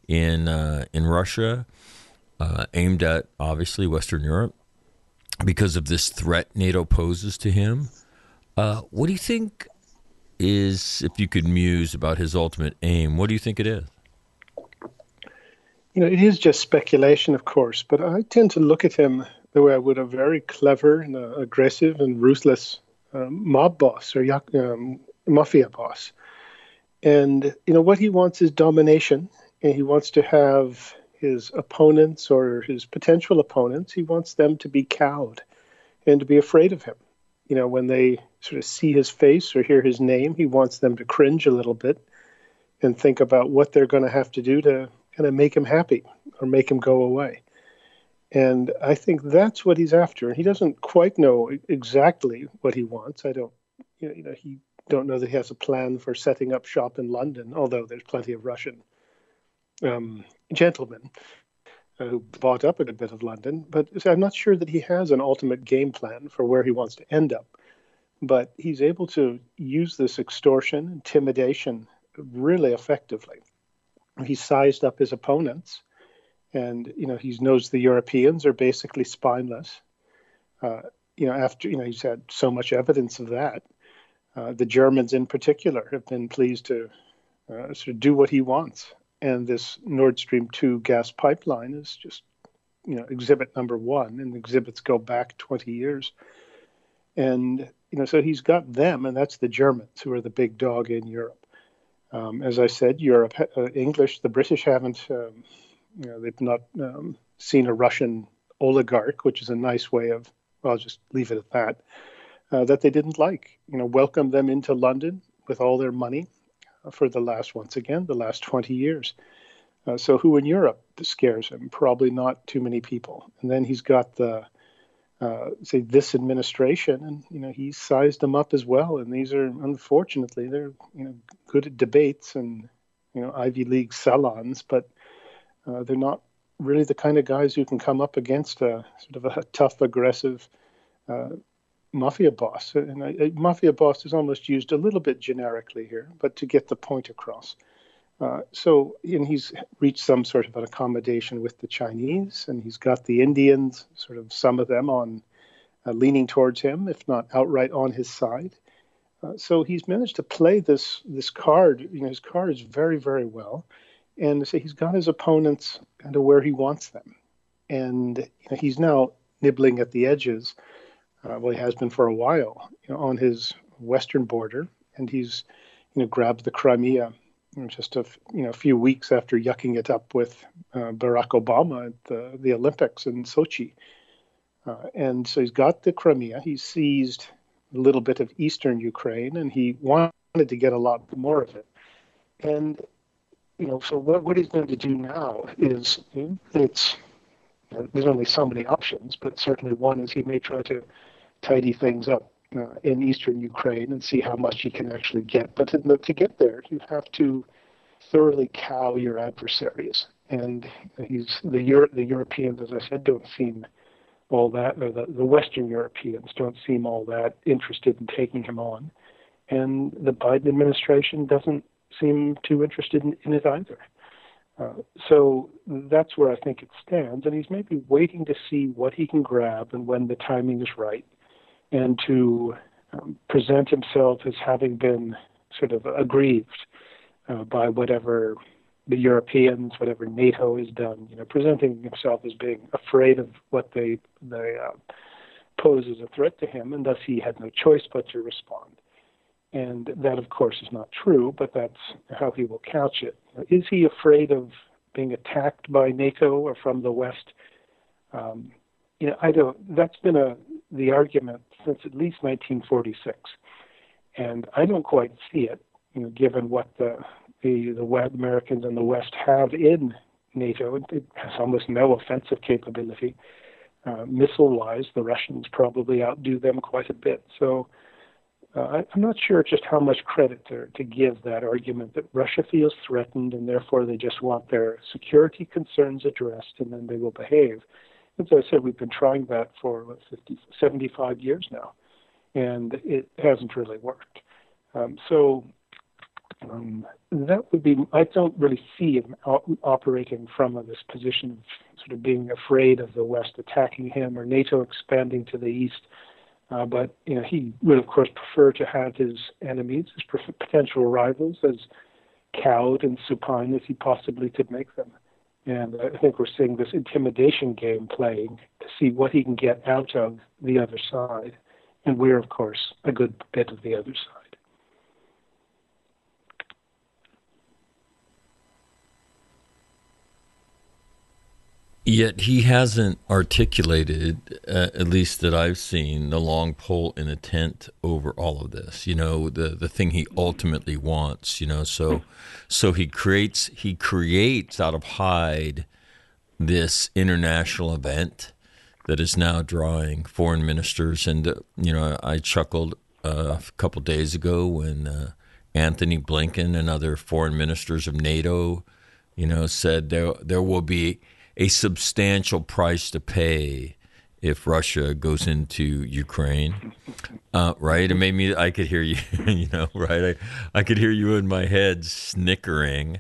in uh, in Russia, uh, aimed at obviously Western Europe because of this threat NATO poses to him. Uh, what do you think is, if you could muse about his ultimate aim, what do you think it is? You know, it is just speculation, of course, but I tend to look at him the way I would a very clever and uh, aggressive and ruthless um, mob boss or um, mafia boss. And, you know, what he wants is domination. And he wants to have his opponents or his potential opponents, he wants them to be cowed and to be afraid of him. You know, when they sort of see his face or hear his name, he wants them to cringe a little bit and think about what they're going to have to do to kind of make him happy or make him go away. And I think that's what he's after. And he doesn't quite know exactly what he wants. I don't, you know, he don't know that he has a plan for setting up shop in London, although there's plenty of Russian um, gentlemen uh, who bought up a bit of London. But I'm not sure that he has an ultimate game plan for where he wants to end up. But he's able to use this extortion, intimidation really effectively. He's sized up his opponents and you know he knows the Europeans are basically spineless. Uh, you know, after you know he's had so much evidence of that. Uh, the Germans, in particular, have been pleased to uh, sort of do what he wants, and this Nord Stream two gas pipeline is just you know exhibit number one, and exhibits go back 20 years, and you know so he's got them, and that's the Germans who are the big dog in Europe. Um, as I said, Europe, uh, English, the British haven't. Um, you know, they've not um, seen a Russian oligarch, which is a nice way of, well, I'll just leave it at that, uh, that they didn't like. You know, welcome them into London with all their money for the last, once again, the last 20 years. Uh, so who in Europe scares him? Probably not too many people. And then he's got the, uh, say, this administration, and you know he sized them up as well. And these are unfortunately they're you know good at debates and you know Ivy League salons, but uh, they're not really the kind of guys who can come up against a sort of a tough, aggressive uh, mafia boss. And a, a, mafia boss is almost used a little bit generically here, but to get the point across. Uh, so, and he's reached some sort of an accommodation with the Chinese, and he's got the Indians, sort of some of them on uh, leaning towards him, if not outright on his side. Uh, so he's managed to play this this card. You know, his card is very, very well and so he's got his opponents kind of where he wants them, and you know, he's now nibbling at the edges. Uh, well, he has been for a while, you know, on his western border, and he's you know grabbed the Crimea just a you know few weeks after yucking it up with uh, Barack Obama at the, the Olympics in Sochi. Uh, and so he's got the Crimea. He seized a little bit of eastern Ukraine, and he wanted to get a lot more of it. And you know, so what, what he's going to do now is it's there's only so many options, but certainly one is he may try to tidy things up uh, in eastern Ukraine and see how much he can actually get. But to, to get there, you have to thoroughly cow your adversaries. And he's the Euro, the Europeans, as I said, don't seem all that, or the, the Western Europeans don't seem all that interested in taking him on. And the Biden administration doesn't seem too interested in, in it either. Uh, so that's where I think it stands. And he's maybe waiting to see what he can grab and when the timing is right, and to um, present himself as having been sort of aggrieved uh, by whatever the Europeans, whatever NATO has done. You know, presenting himself as being afraid of what they they uh, pose as a threat to him, and thus he had no choice but to respond. And that, of course, is not true, but that's how he will couch it. Is he afraid of being attacked by NATO or from the West? Um, you know, I don't. That's been a the argument since at least 1946, and I don't quite see it. You know, given what the the, the Americans and the West have in NATO. It has almost no offensive capability. Uh, missile wise, the Russians probably outdo them quite a bit. So uh, I'm not sure just how much credit to, to give that argument that Russia feels threatened and therefore they just want their security concerns addressed and then they will behave. As I said, we've been trying that for what, 50, 75 years now, and it hasn't really worked. Um, so um, that would be, I don't really see him operating from this position of sort of being afraid of the West attacking him or NATO expanding to the East. Uh, but you know, he would of course prefer to have his enemies, his potential rivals, as cowed and supine as he possibly could make them. And I think we're seeing this intimidation game playing to see what he can get out of the other side. And we're, of course, a good bit of the other side. Yet he hasn't articulated, uh, at least that I've seen, the long pole in a tent over all of this. You know, the the thing he ultimately wants. You know, so so he creates he creates out of Hyde this international event that is now drawing foreign ministers. And uh, you know, I chuckled uh, a couple days ago when uh, Antony Blinken and other foreign ministers of NATO, you know, said there there will be a substantial price to pay if Russia goes into Ukraine, uh, right? It made me. I could hear you, you know, right? I, I could hear you in my head snickering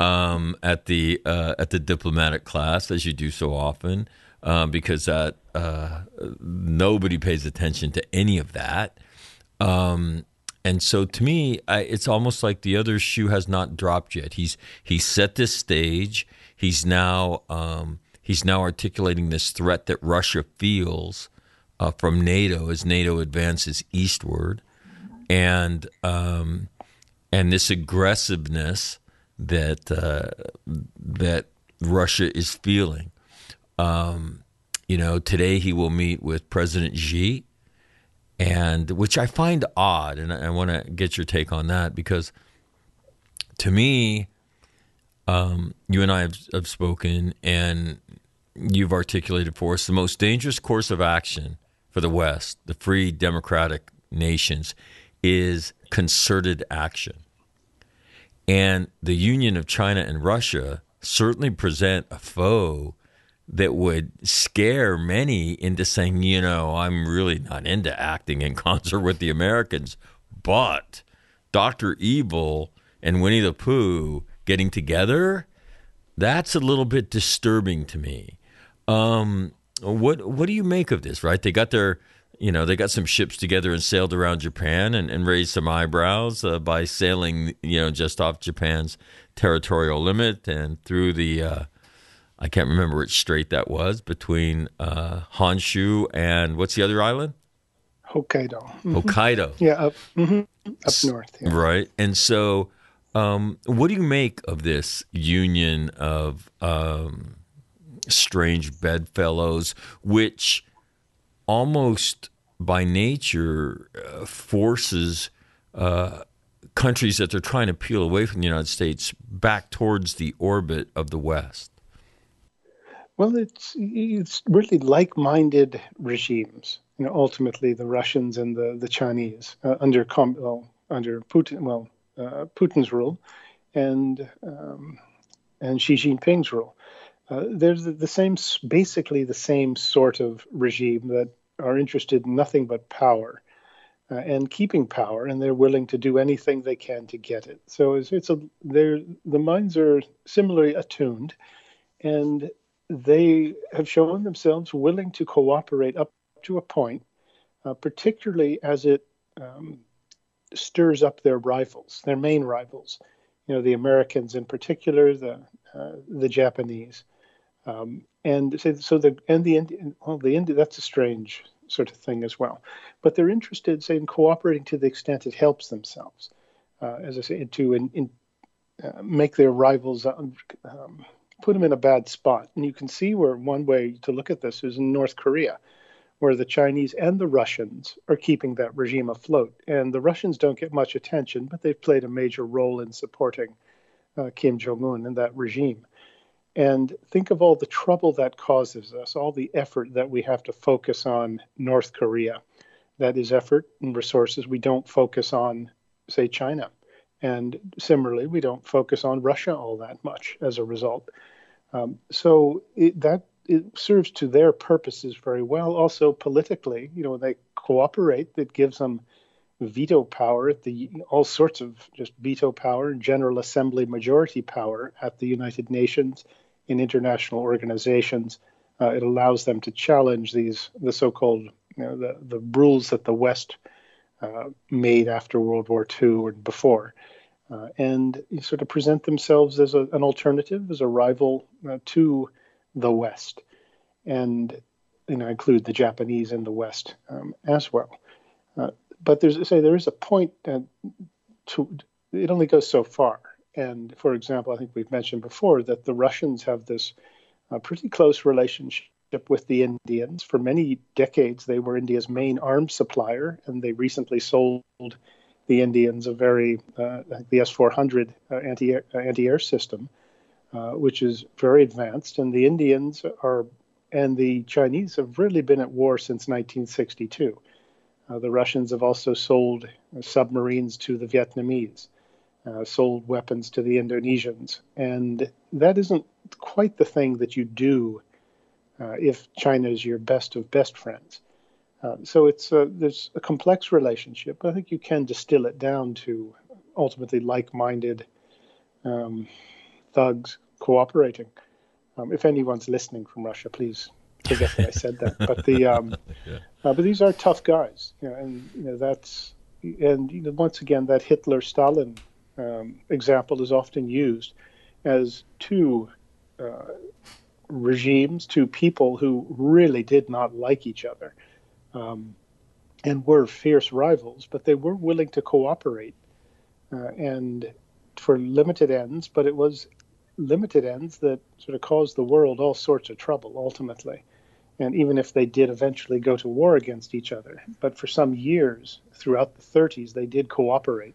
um, at the uh, at the diplomatic class, as you do so often, uh, because that uh, nobody pays attention to any of that. Um, and so, to me, I, it's almost like the other shoe has not dropped yet. He's he's set this stage He's now um, he's now articulating this threat that Russia feels uh, from NATO as NATO advances eastward, and um, and this aggressiveness that uh, that Russia is feeling. Um, you know, today he will meet with President Xi, and which I find odd, and I, I want to get your take on that because to me, um, you and I have, have spoken, and you've articulated for us the most dangerous course of action for the West, the free democratic nations, is concerted action. And the union of China and Russia certainly present a foe that would scare many into saying, you know, I'm really not into acting in concert with the Americans. But Dr. Evil and Winnie the Pooh getting together, that's a little bit disturbing to me. Um, what what do you make of this? Right, they got their you know they got some ships together and sailed around Japan and, and raised some eyebrows uh, by sailing you know just off Japan's territorial limit and through the uh, I can't remember which strait that was between uh, Honshu and what's the other island? Hokkaido. Mm-hmm. Hokkaido. Yeah, up mm-hmm. up north. Yeah. Right, and so um, what do you make of this union of um, strange bedfellows, which almost by nature uh, forces uh, countries that they're trying to peel away from the United States back towards the orbit of the West? Well, it's it's really like-minded regimes. You know, ultimately the Russians and the the Chinese uh, under well, under Putin. Well, uh, Putin's rule and um, and Xi Jinping's rule. Uh, there's the same, basically the same sort of regime that are interested in nothing but power uh, and keeping power, and they're willing to do anything they can to get it. So it's, it's a they're the minds are similarly attuned, and they have shown themselves willing to cooperate up to a point, uh, particularly as it um, stirs up their rivals, their main rivals. You know, the Americans in particular, the uh, the Japanese, um, and so, the and the. Well, the Indian that's a strange sort of thing as well. But they're interested, say, in cooperating to the extent it helps themselves. Uh, as I say, to in, in, uh, make their rivals um, um, put them in a bad spot. And you can see where one way to look at this is in North Korea where the Chinese and the Russians are keeping that regime afloat. And the Russians don't get much attention, but they've played a major role in supporting uh, Kim Jong Un and that regime. And think of all the trouble that causes us, all the effort that we have to focus on North Korea. That is effort and resources we don't focus on, say, China. And similarly, we don't focus on Russia all that much as a result. Um, so it, that it serves to their purposes very well. Also, politically, you know, they cooperate. that gives them veto power the all sorts of just veto power, General Assembly majority power at the United Nations in international organizations. Uh, it allows them to challenge these the so-called you know, the the rules that the West uh, made after World War II or before, uh, and sort of present themselves as a, an alternative, as a rival uh, to the West, and you know include the Japanese in the West um, as well. Uh, but there's say there is a point uh, to it only goes so far. And for example, I think we've mentioned before that the Russians have this uh, pretty close relationship with the Indians. For many decades, they were India's main arms supplier, and they recently sold the Indians a very uh, the S-400 uh, anti anti-air system, uh, which is very advanced. And the Indians are and the Chinese have really been at war since 1962. Uh, the Russians have also sold submarines to the Vietnamese uh, sold weapons to the Indonesians. And that isn't quite the thing that you do uh, if China is your best of best friends. Uh, so it's uh, there's a complex relationship, but I think you can distill it down to ultimately like-minded um, thugs cooperating. Um, if anyone's listening from Russia, please forget that I said that. But the um, yeah. uh, but these are tough guys, you know, and you know that's and you know, once again that Hitler Stalin um, example is often used as two uh, regimes, two people who really did not like each other um, and were fierce rivals, but they were willing to cooperate uh, and for limited ends, but it was limited ends that sort of caused the world all sorts of trouble ultimately. And even if they did eventually go to war against each other, but for some years throughout the 30s, they did cooperate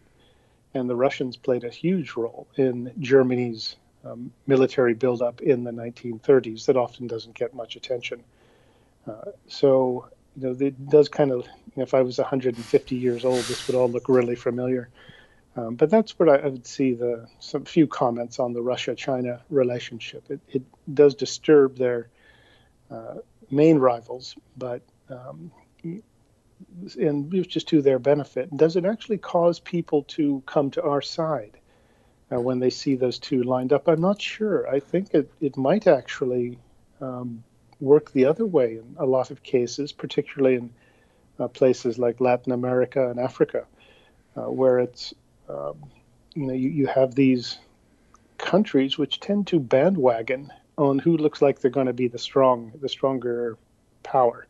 and the Russians played a huge role in Germany's um, military buildup in the 1930s that often doesn't get much attention. Uh, so, you know, it does kind of, you know, if I was 150 years old, this would all look really familiar. Um, but that's what I, I, would see the some few comments on the Russia-China relationship. It, it does disturb their uh, main rivals, but um, and it's just to their benefit. Does it actually cause people to come to our side uh, when they see those two lined up? I'm not sure. I think it, it might actually um, work the other way in a lot of cases, particularly in uh, places like Latin America and Africa, uh, where it's um, you know you, you have these countries which tend to bandwagon on who looks like they're going to be the strong the stronger power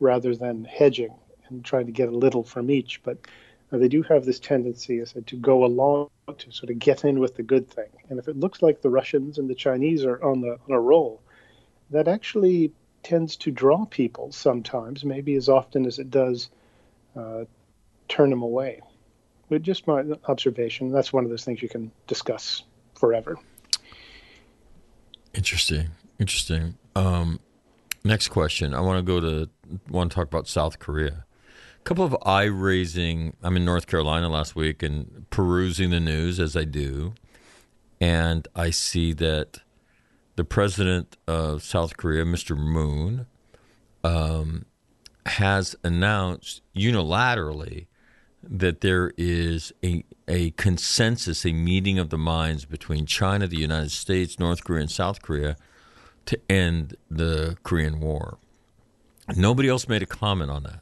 rather than hedging and trying to get a little from each. But uh, they do have this tendency, I said, to go along to sort of get in with the good thing. And if it looks like the Russians and the Chinese are on the on a roll, that actually tends to draw people sometimes, maybe as often as it does uh, turn them away. But just my observation. That's one of those things you can discuss forever. Interesting. Interesting. Um, next question. I want to go to want to talk about South Korea A couple of eye raising. I'm in North Carolina last week and perusing the news as I do, and I see that the president of South Korea, Mr. Moon, um, has announced unilaterally that there is a a consensus, a meeting of the minds between China, the United States, North Korea, and South Korea to end the Korean War. Nobody else made a comment on that.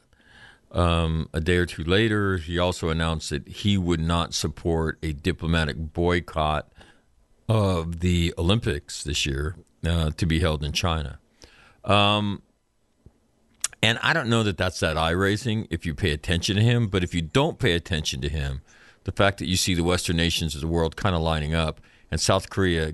Um, a day or two later, he also announced that he would not support a diplomatic boycott of the Olympics this year uh, to be held in China. Um, and I don't know that that's that eye raising if you pay attention to him, but if you don't pay attention to him, the fact that you see the Western nations of the world kind of lining up and South Korea,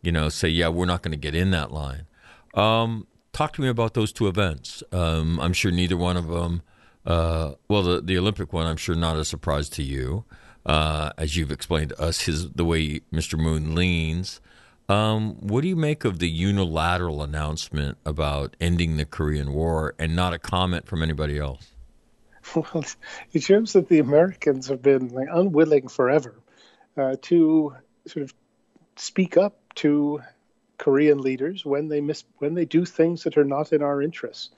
you know, say, yeah, we're not going to get in that line. Um, talk to me about those two events. Um, I'm sure neither one of them uh, well, the the Olympic one, I'm sure not a surprise to you. uh, as you've explained to us, his the way Mr. Moon leans. Um, what do you make of the unilateral announcement about ending the Korean War and not a comment from anybody else? Well, it shows that the Americans have been like, unwilling forever uh, to sort of speak up to Korean leaders when they miss when they do things that are not in our interests.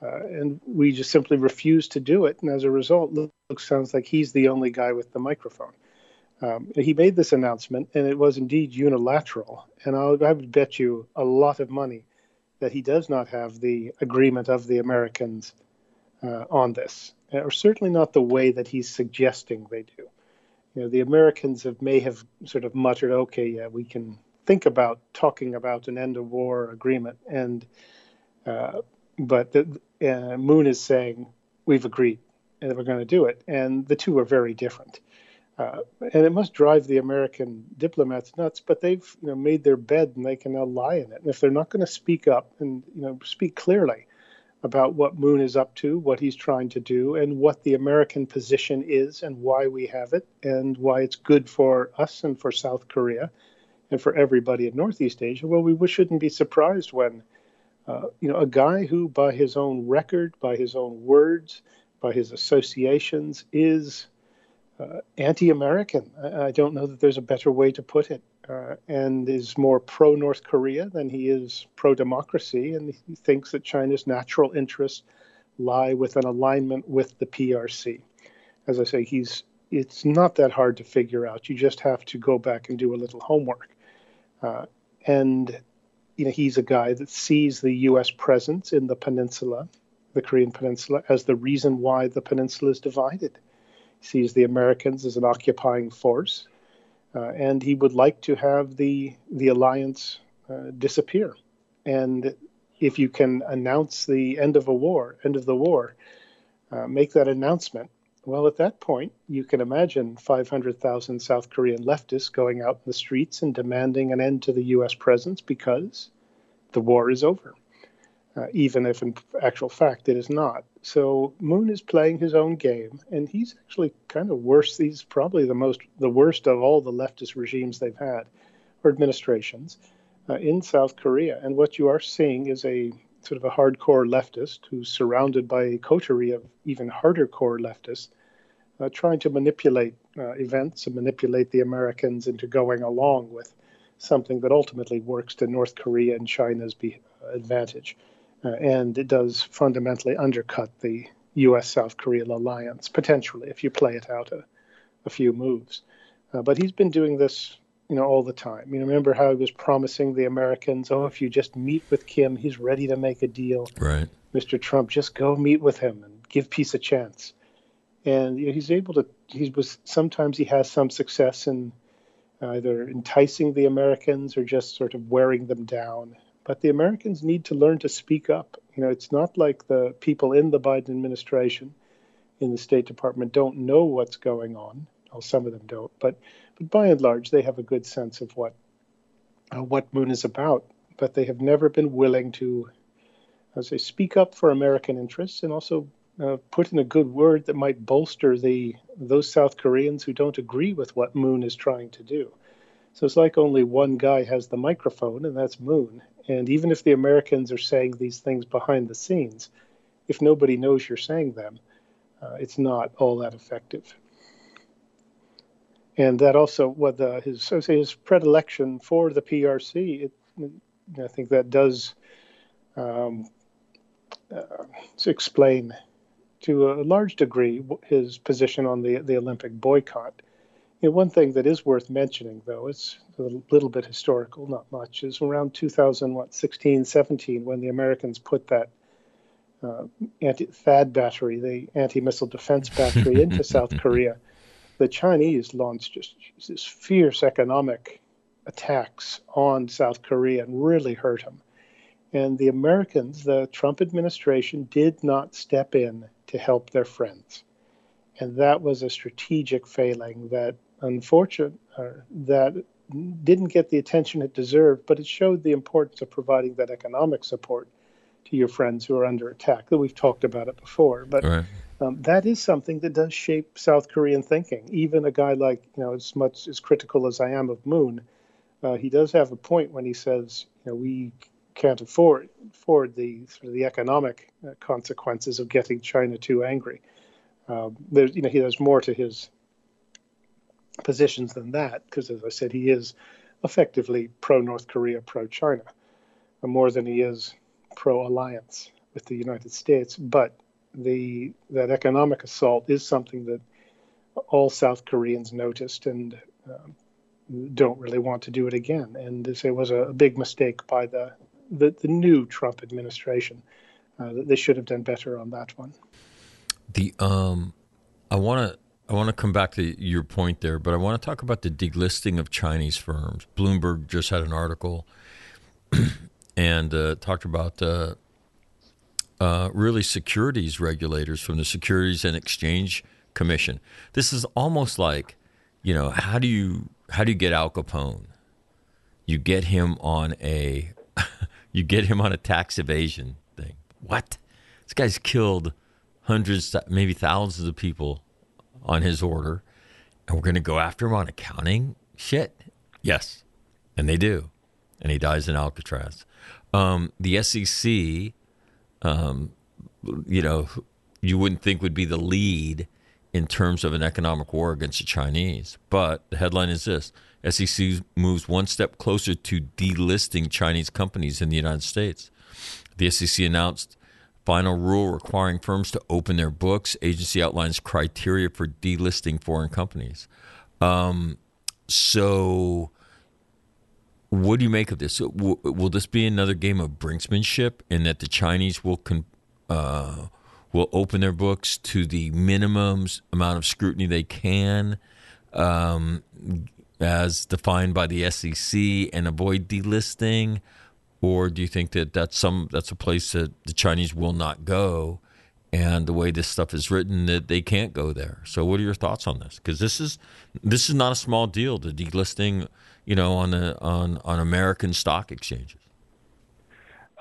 Uh, and we just simply refuse to do it. And as a result, Luke sounds like he's the only guy with the microphone. Um, he made this announcement, and it was indeed unilateral. And I'll, I would bet you a lot of money that he does not have the agreement of the Americans uh, on this, or certainly not the way that he's suggesting they do. You know, the Americans have may have sort of muttered, "Okay, yeah, we can think about talking about an end of war agreement," and uh, but the, uh, Moon is saying we've agreed and we're going to do it, and the two are very different. Uh, and it must drive the American diplomats nuts, but they've you know, made their bed and they can now lie in it. And if they're not going to speak up and you know speak clearly about what Moon is up to, what he's trying to do, and what the American position is, and why we have it, and why it's good for us and for South Korea, and for everybody in Northeast Asia, well, we shouldn't be surprised when uh, you know, a guy who, by his own record, by his own words, by his associations, is uh, anti-American. I, I, don't know that there's a better way to put it, uh, and is more pro-North Korea than he is pro-democracy, and he thinks that China's natural interests lie with an alignment with the PRC. As I say, he's it's not that hard to figure out. You just have to go back and do a little homework. Uh, and you know, he's a guy that sees the U.S. presence in the peninsula, the Korean peninsula, as the reason why the peninsula is divided. Sees the Americans as an occupying force, uh, and he would like to have the the alliance uh, disappear. And if you can announce the end of a war, end of the war, uh, make that announcement, well, at that point, you can imagine 500,000 South Korean leftists going out in the streets and demanding an end to the U.S. presence because the war is over, uh, even if in actual fact it is not. So Moon is playing his own game, and he's actually kind of worse. He's probably the most, the worst of all the leftist regimes they've had, or administrations, uh, in South Korea. And what you are seeing is a sort of a hardcore leftist who's surrounded by a coterie of even harder core leftists uh, trying to manipulate uh, events and manipulate the Americans into going along with something that ultimately works to North Korea and China's be- advantage. Uh, and it does fundamentally undercut the U.S. South Korea alliance, potentially, if you play it out a, a few moves. Uh, but he's been doing this you know, all the time. You know, remember how he was promising the Americans, oh, if you just meet with Kim, he's ready to make a deal. Right. Mr. Trump, just go meet with him and give peace a chance. And you know, he's able to. He was sometimes he has some success in either enticing the Americans or just sort of wearing them down. But the Americans need to learn to speak up. You know, it's not like the people in the Biden administration, in the State Department, don't know what's going on. Well, some of them don't, but but by and large, they have a good sense of what uh, what Moon is about. But they have never been willing to, as say, speak up for American interests and also uh, put in a good word that might bolster the those South Koreans who don't agree with what Moon is trying to do. So it's like only one guy has the microphone, and that's Moon. And even if the Americans are saying these things behind the scenes, if nobody knows you're saying them, uh, it's not all that effective and that also what the, his his predilection for the PRC. It, I think that does um, uh, explain to a large degree his position on the the Olympic boycott. You know, one thing that is worth mentioning, though, it's a little bit historical, not much, is around 2016, 17, when the Americans put that uh, anti THAAD battery, the anti-missile defense battery, into South Korea the Chinese launched just this fierce economic attacks on South Korea and really hurt them. And the Americans, the Trump administration, did not step in to help their friends. And that was a strategic failing that, unfortunate, uh, that didn't get the attention it deserved, but it showed the importance of providing that economic support to your friends who are under attack. That we've talked about it before, but right. Um, that is something that does shape South Korean thinking. Even a guy like, you know, as much as critical as I am of Moon, uh, he does have a point when he says, you know, we can't afford afford the sort of the economic uh, consequences of getting China too angry. Um, there's, you know, he has more to his positions than that because, as I said, he is effectively pro North Korea, pro China, more than he is pro alliance with the United States. But the that economic assault is something that all South Koreans noticed and um, don't really want to do it again. And this it was a, a big mistake by the, the, the new Trump administration. Uh, they should have done better on that one. The um, I want to I want to come back to your point there, but I want to talk about the delisting of Chinese firms. Bloomberg just had an article and uh, talked about uh, uh, really securities regulators from the Securities and Exchange Commission. This is almost like, you know, how do you how do you get Al Capone? You get him on a you get him on a tax evasion thing. What? This guy's killed hundreds, maybe thousands of people on his order, and we're going to go after him on accounting shit. Yes, and they do, and he dies in Alcatraz. Um, the SEC, um, you know, you wouldn't think would be the lead in terms of an economic war against the Chinese. But the headline is this SEC moves one step closer to delisting Chinese companies in the United States. The SEC announced final rule requiring firms to open their books. Agency outlines criteria for delisting foreign companies. Um, so, what do you make of this? Will, this be another game of brinksmanship in that the Chinese will con, uh, will open their books to the minimum amount of scrutiny they can, um, as defined by the SEC, and avoid delisting? Or do you think that that's some that's a place that the Chinese will not go, and the way this stuff is written that they can't go there? So, what are your thoughts on this? Because this is this is not a small deal. The delisting, you know, on the on on American stock exchanges.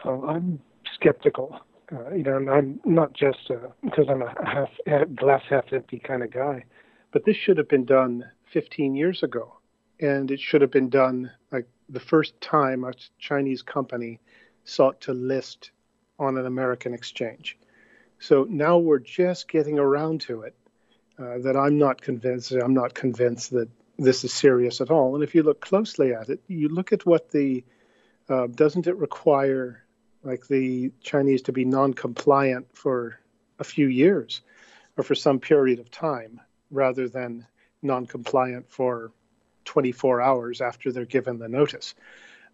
Uh, I'm skeptical. Uh, you know, and I'm not just uh, because I'm a half glass half empty kind of guy, but this should have been done 15 years ago, and it should have been done like the first time a Chinese company sought to list on an American exchange. So now we're just getting around to it. Uh, that I'm not convinced. I'm not convinced that this is serious at all. And if you look closely at it, you look at what the uh, doesn't it require like the Chinese to be non-compliant for a few years or for some period of time rather than non-compliant for 24 hours after they're given the notice.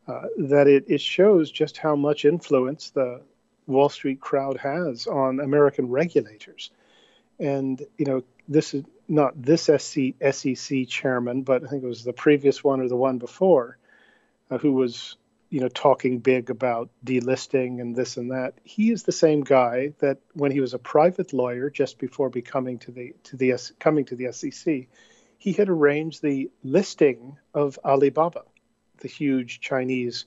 Uh, that it, it shows just how much influence the Wall Street crowd has on American regulators. And, you know, this is not this SC, SEC chairman, but I think it was the previous one or the one before uh, who was, you know, talking big about delisting and this and that. He is the same guy that when he was a private lawyer just before becoming to the to the coming to the SEC, he had arranged the listing of Alibaba, the huge Chinese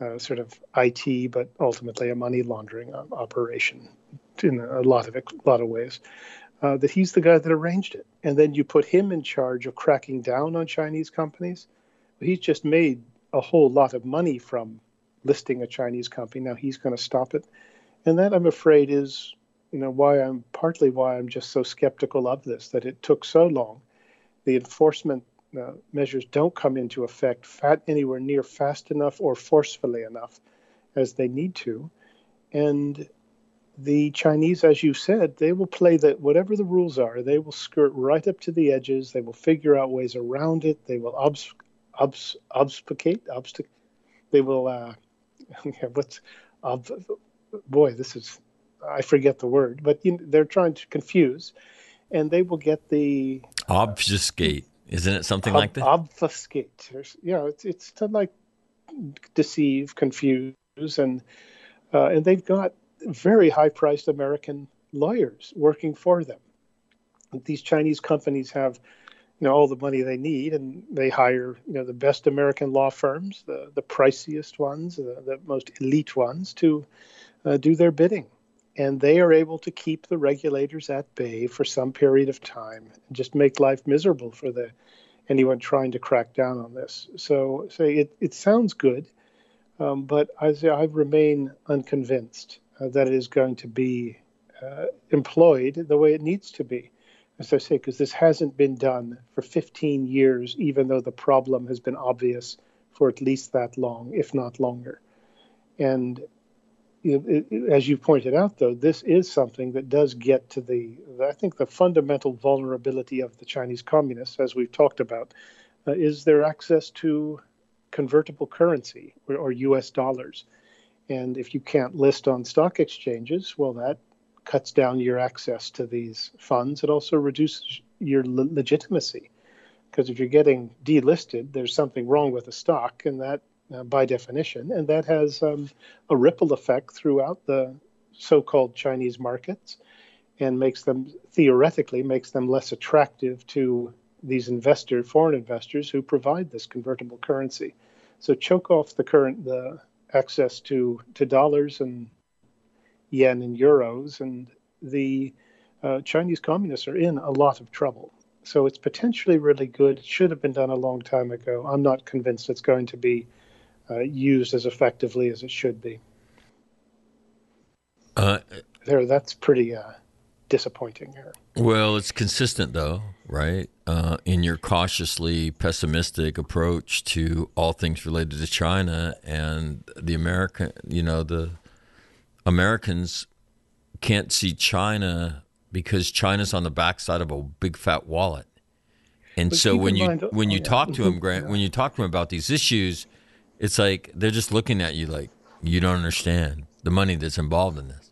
uh, sort of IT, but ultimately a money laundering operation in a lot of a lot of ways. Uh, that he's the guy that arranged it, and then you put him in charge of cracking down on Chinese companies. He's just made a whole lot of money from listing a Chinese company. Now he's going to stop it, and that I'm afraid is, you know, why I'm partly why I'm just so skeptical of this that it took so long the enforcement uh, measures don't come into effect fat anywhere near fast enough or forcefully enough as they need to. And the Chinese, as you said, they will play that whatever the rules are, they will skirt right up to the edges. They will figure out ways around it. They will obs, obs, obfuscate, obst- They will, uh, what's, ob, boy, this is, I forget the word, but you know, they're trying to confuse and they will get the obfuscate. Isn't it something ob- like that? Obfuscate. you know, it's it's to like deceive, confuse, and uh, and they've got very high-priced American lawyers working for them. These Chinese companies have, you know, all the money they need, and they hire, you know, the best American law firms, the the priciest ones, the, the most elite ones, to uh, do their bidding and they are able to keep the regulators at bay for some period of time and just make life miserable for the anyone trying to crack down on this. So, say it, it sounds good, um, but I say I remain unconvinced uh, that it is going to be uh, employed the way it needs to be. As I say, because this hasn't been done for 15 years, even though the problem has been obvious for at least that long, if not longer. And as you pointed out, though, this is something that does get to the, I think, the fundamental vulnerability of the Chinese communists, as we've talked about, uh, is their access to convertible currency or, or U.S. dollars. And if you can't list on stock exchanges, well, that cuts down your access to these funds. It also reduces your le- legitimacy because if you're getting delisted, there's something wrong with the stock, and that, uh, by definition, and that has um, a ripple effect throughout the so-called Chinese markets, and makes them theoretically makes them less attractive to these investor foreign investors who provide this convertible currency. So choke off the current the access to to dollars and yen and euros, and the uh, Chinese communists are in a lot of trouble. So it's potentially really good. It should have been done a long time ago. I'm not convinced it's going to be uh, used as effectively as it should be. Uh, there, that's pretty uh, disappointing here. Well, it's consistent though, right? Uh, in your cautiously pessimistic approach to all things related to China and the American, you know, the Americans can't see China because China's on the backside of a big fat wallet. And But so when you mind- when oh, you yeah. talk to Mhm. Grant, Yeah. when you talk to them about these issues, it's like they're just looking at you like you don't understand the money that's involved in this,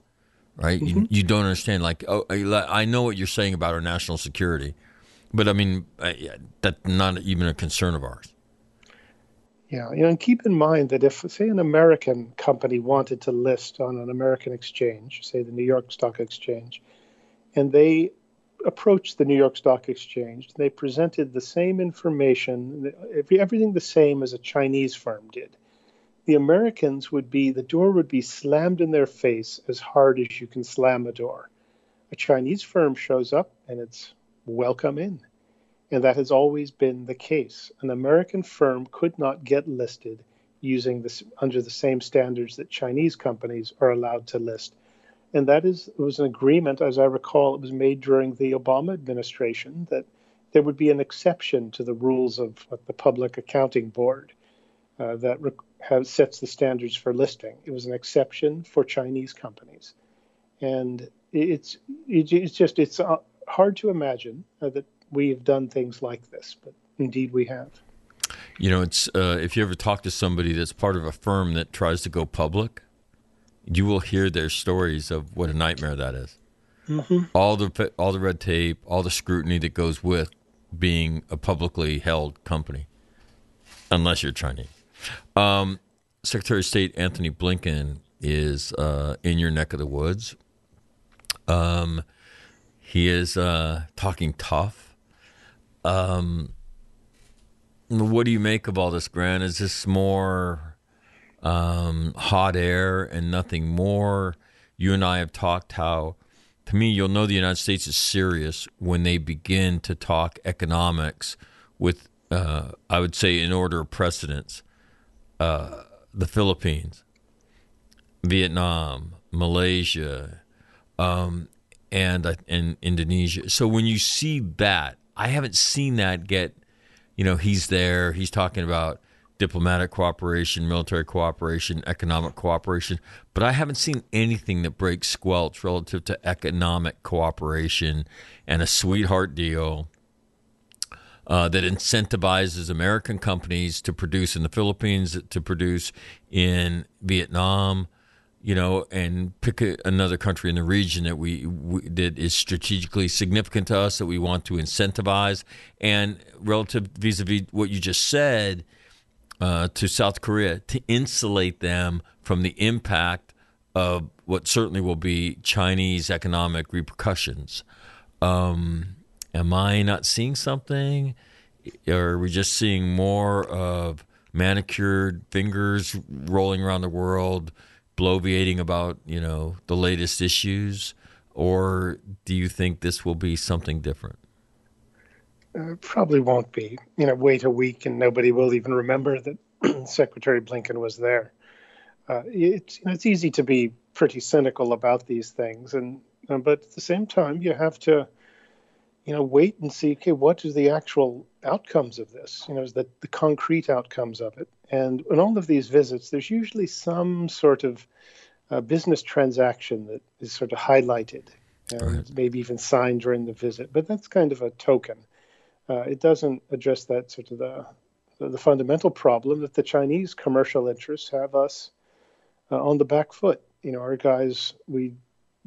right? Mm-hmm. You, you don't understand. Like, oh, I I know what you're saying about our national security, but I mean that's not even a concern of ours. Yeah, you know, and keep in mind that if, say, an American company wanted to list on an American exchange, say the New York Stock Exchange, and they approached the New York Stock Exchange, they presented the same information, every- everything the same as a Chinese firm did. The Americans would be, the door would be slammed in their face as hard as you can slam a door. A Chinese firm shows up and it's welcome in. And that has always been the case. An American firm could not get listed using this under the same standards that Chinese companies are allowed to list. And that is it was an agreement, as I recall, it was made during the Obama administration that there would be an exception to the rules of the Public Accounting Board uh, that sets the standards for listing. It was an exception for Chinese companies, and it's it's just it's uh, hard to imagine uh, that we have done things like this, but indeed we have. You know, it's uh, if you ever talk to somebody that's part of a firm that tries to go public, you will hear their stories of what a nightmare that is. All the all the red tape, all the scrutiny that goes with being a publicly held company, unless you're Chinese. Um, Secretary of State Antony Blinken is uh, in your neck of the woods. Um, he is uh, talking tough. Um, what do you make of all this, Grant? Is this more um, hot air and nothing more? You and I have talked how, to me, you'll know the United States is serious when they begin to talk economics with, uh, I would say, in order of precedence, uh, the Philippines, Vietnam, Malaysia, um, and uh, and Indonesia. So when you see that, I haven't seen that get. You know, he's there. He's talking about diplomatic cooperation, military cooperation, economic cooperation, but I haven't seen anything that breaks squelch relative to economic cooperation and a sweetheart deal uh, that incentivizes American companies to produce in the Philippines, to produce in Vietnam, you know, and pick a, another country in the region that we, we that is strategically significant to us that we want to incentivize. And relative vis-a-vis what you just said uh, to South Korea, to insulate them from the impact of what certainly will be Chinese economic repercussions. Um, am I not seeing something? Or are we just seeing more of manicured fingers rolling around the world bloviating about you know the latest issues, or do you think this will be something different? Uh, probably won't be. You know, wait a week and nobody will even remember that Secretary Blinken was there. Uh, it's you know, it's easy to be pretty cynical about these things, and uh, but at the same time, you have to, you know, wait and see. Okay, what are the actual outcomes of this? You know, is that the concrete outcomes of it? And in all of these visits, there's usually some sort of uh, business transaction that is sort of highlighted, and Right. maybe even signed during the visit. But that's kind of a token. Uh, it doesn't address that sort of the the, fundamental problem that the Chinese commercial interests have us uh, on the back foot. You know, our guys, we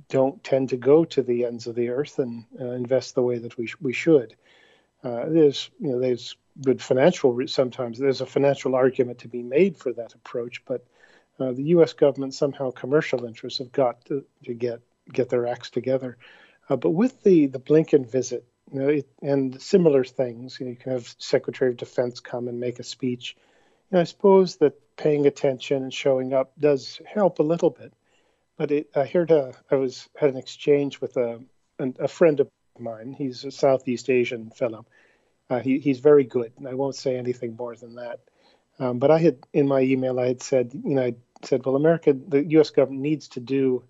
don't tend to go to the ends of the earth and uh, invest the way that we sh- we should. Uh, there's you know there's good financial re- sometimes there's a financial argument to be made for that approach, but uh, the U.S. government somehow commercial interests have got to, to get get their acts together. Uh, but with the the Blinken visit, you know, it, and similar things, you, know, you can have Secretary of Defense come and make a speech. Know, I suppose that paying attention and showing up does help a little bit. But it, I heard a, I was had an exchange with a a friend of mine. He's a Southeast Asian fellow. Uh, he, he's very good, and I won't say anything more than that. Um, but I had in my email, I had said, you know, I said, well, America, the U.S. government needs to do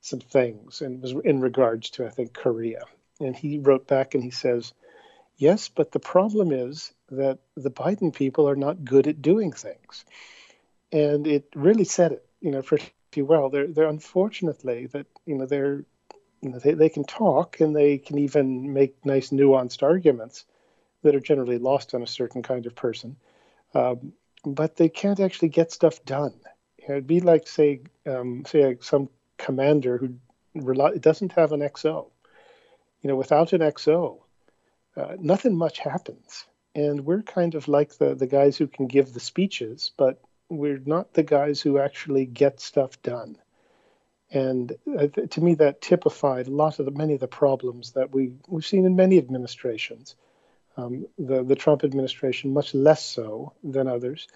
some things, and was in regards to, I think, Korea. And he wrote back and he says, yes, but the problem is that the Biden people are not good at doing things, and it really said it, you know, pretty well. They're they're unfortunately that you know they're you know they, they can talk and they can even make nice nuanced arguments that are generally lost on a certain kind of person um, but they can't actually get stuff done. It'd be like say, um, say some commander who rely, doesn't have an XO. You know, without an XO, uh, nothing much happens. And we're kind of like the the guys who can give the speeches, but we're not the guys who actually get stuff done. And uh, to me, that typified a lot of the many of the problems that we we've seen in many administrations um, the the Trump administration much less so than others,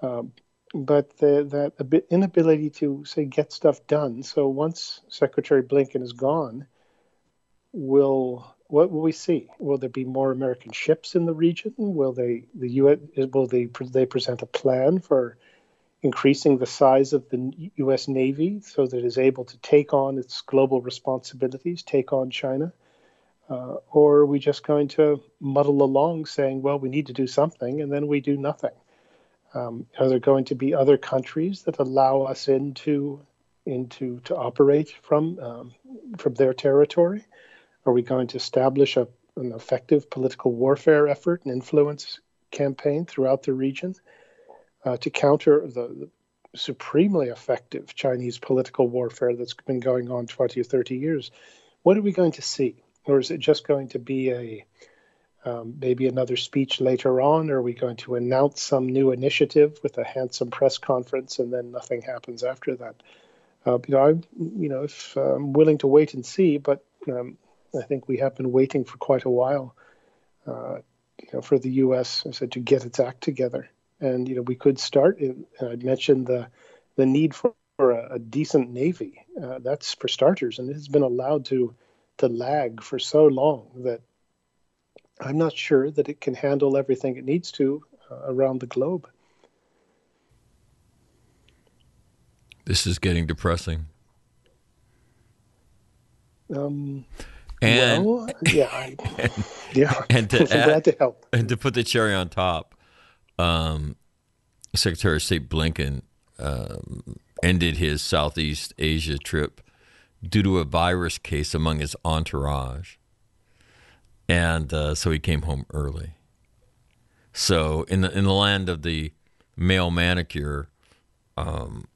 um, but the, that a bit inability to say get stuff done. So once Secretary Blinken is gone, will what will we see? Will there be more American ships in the region? Will they the U.S. will they they present a plan for increasing the size of the U.S. Navy so that it is able to take on its global responsibilities, take on China? Uh, or are we just going to muddle along saying, well, we need to do something, and then we do nothing? Um, are there going to be other countries that allow us into into to operate from um, from their territory? Are we going to establish a, an effective political warfare effort and influence campaign throughout the region uh, to counter the, the supremely effective Chinese political warfare that's been going on 20 or 30 years? What are we going to see? or is it just going to be a um, maybe another speech later on? Are we going to announce some new initiative with a handsome press conference and then nothing happens after that? Uh, you know, I'm you know if uh, I'm willing to wait and see, but um, I think we have been waiting for quite a while. Uh, you know, for the U.S. I said to get its act together, and you know we could start. In, I mentioned the the need for, for a, a decent navy. Uh, that's for starters, and it has been allowed to to lag for so long that I'm not sure that it can handle everything it needs to uh, around the globe. This is getting depressing. Um, And well, yeah, I, yeah. and to add- glad to help. And to put the cherry on top, um, Secretary of State Blinken um, ended his Southeast Asia trip due to a virus case among his entourage. And uh, so he came home early. So in the in the land of the male manicure, um,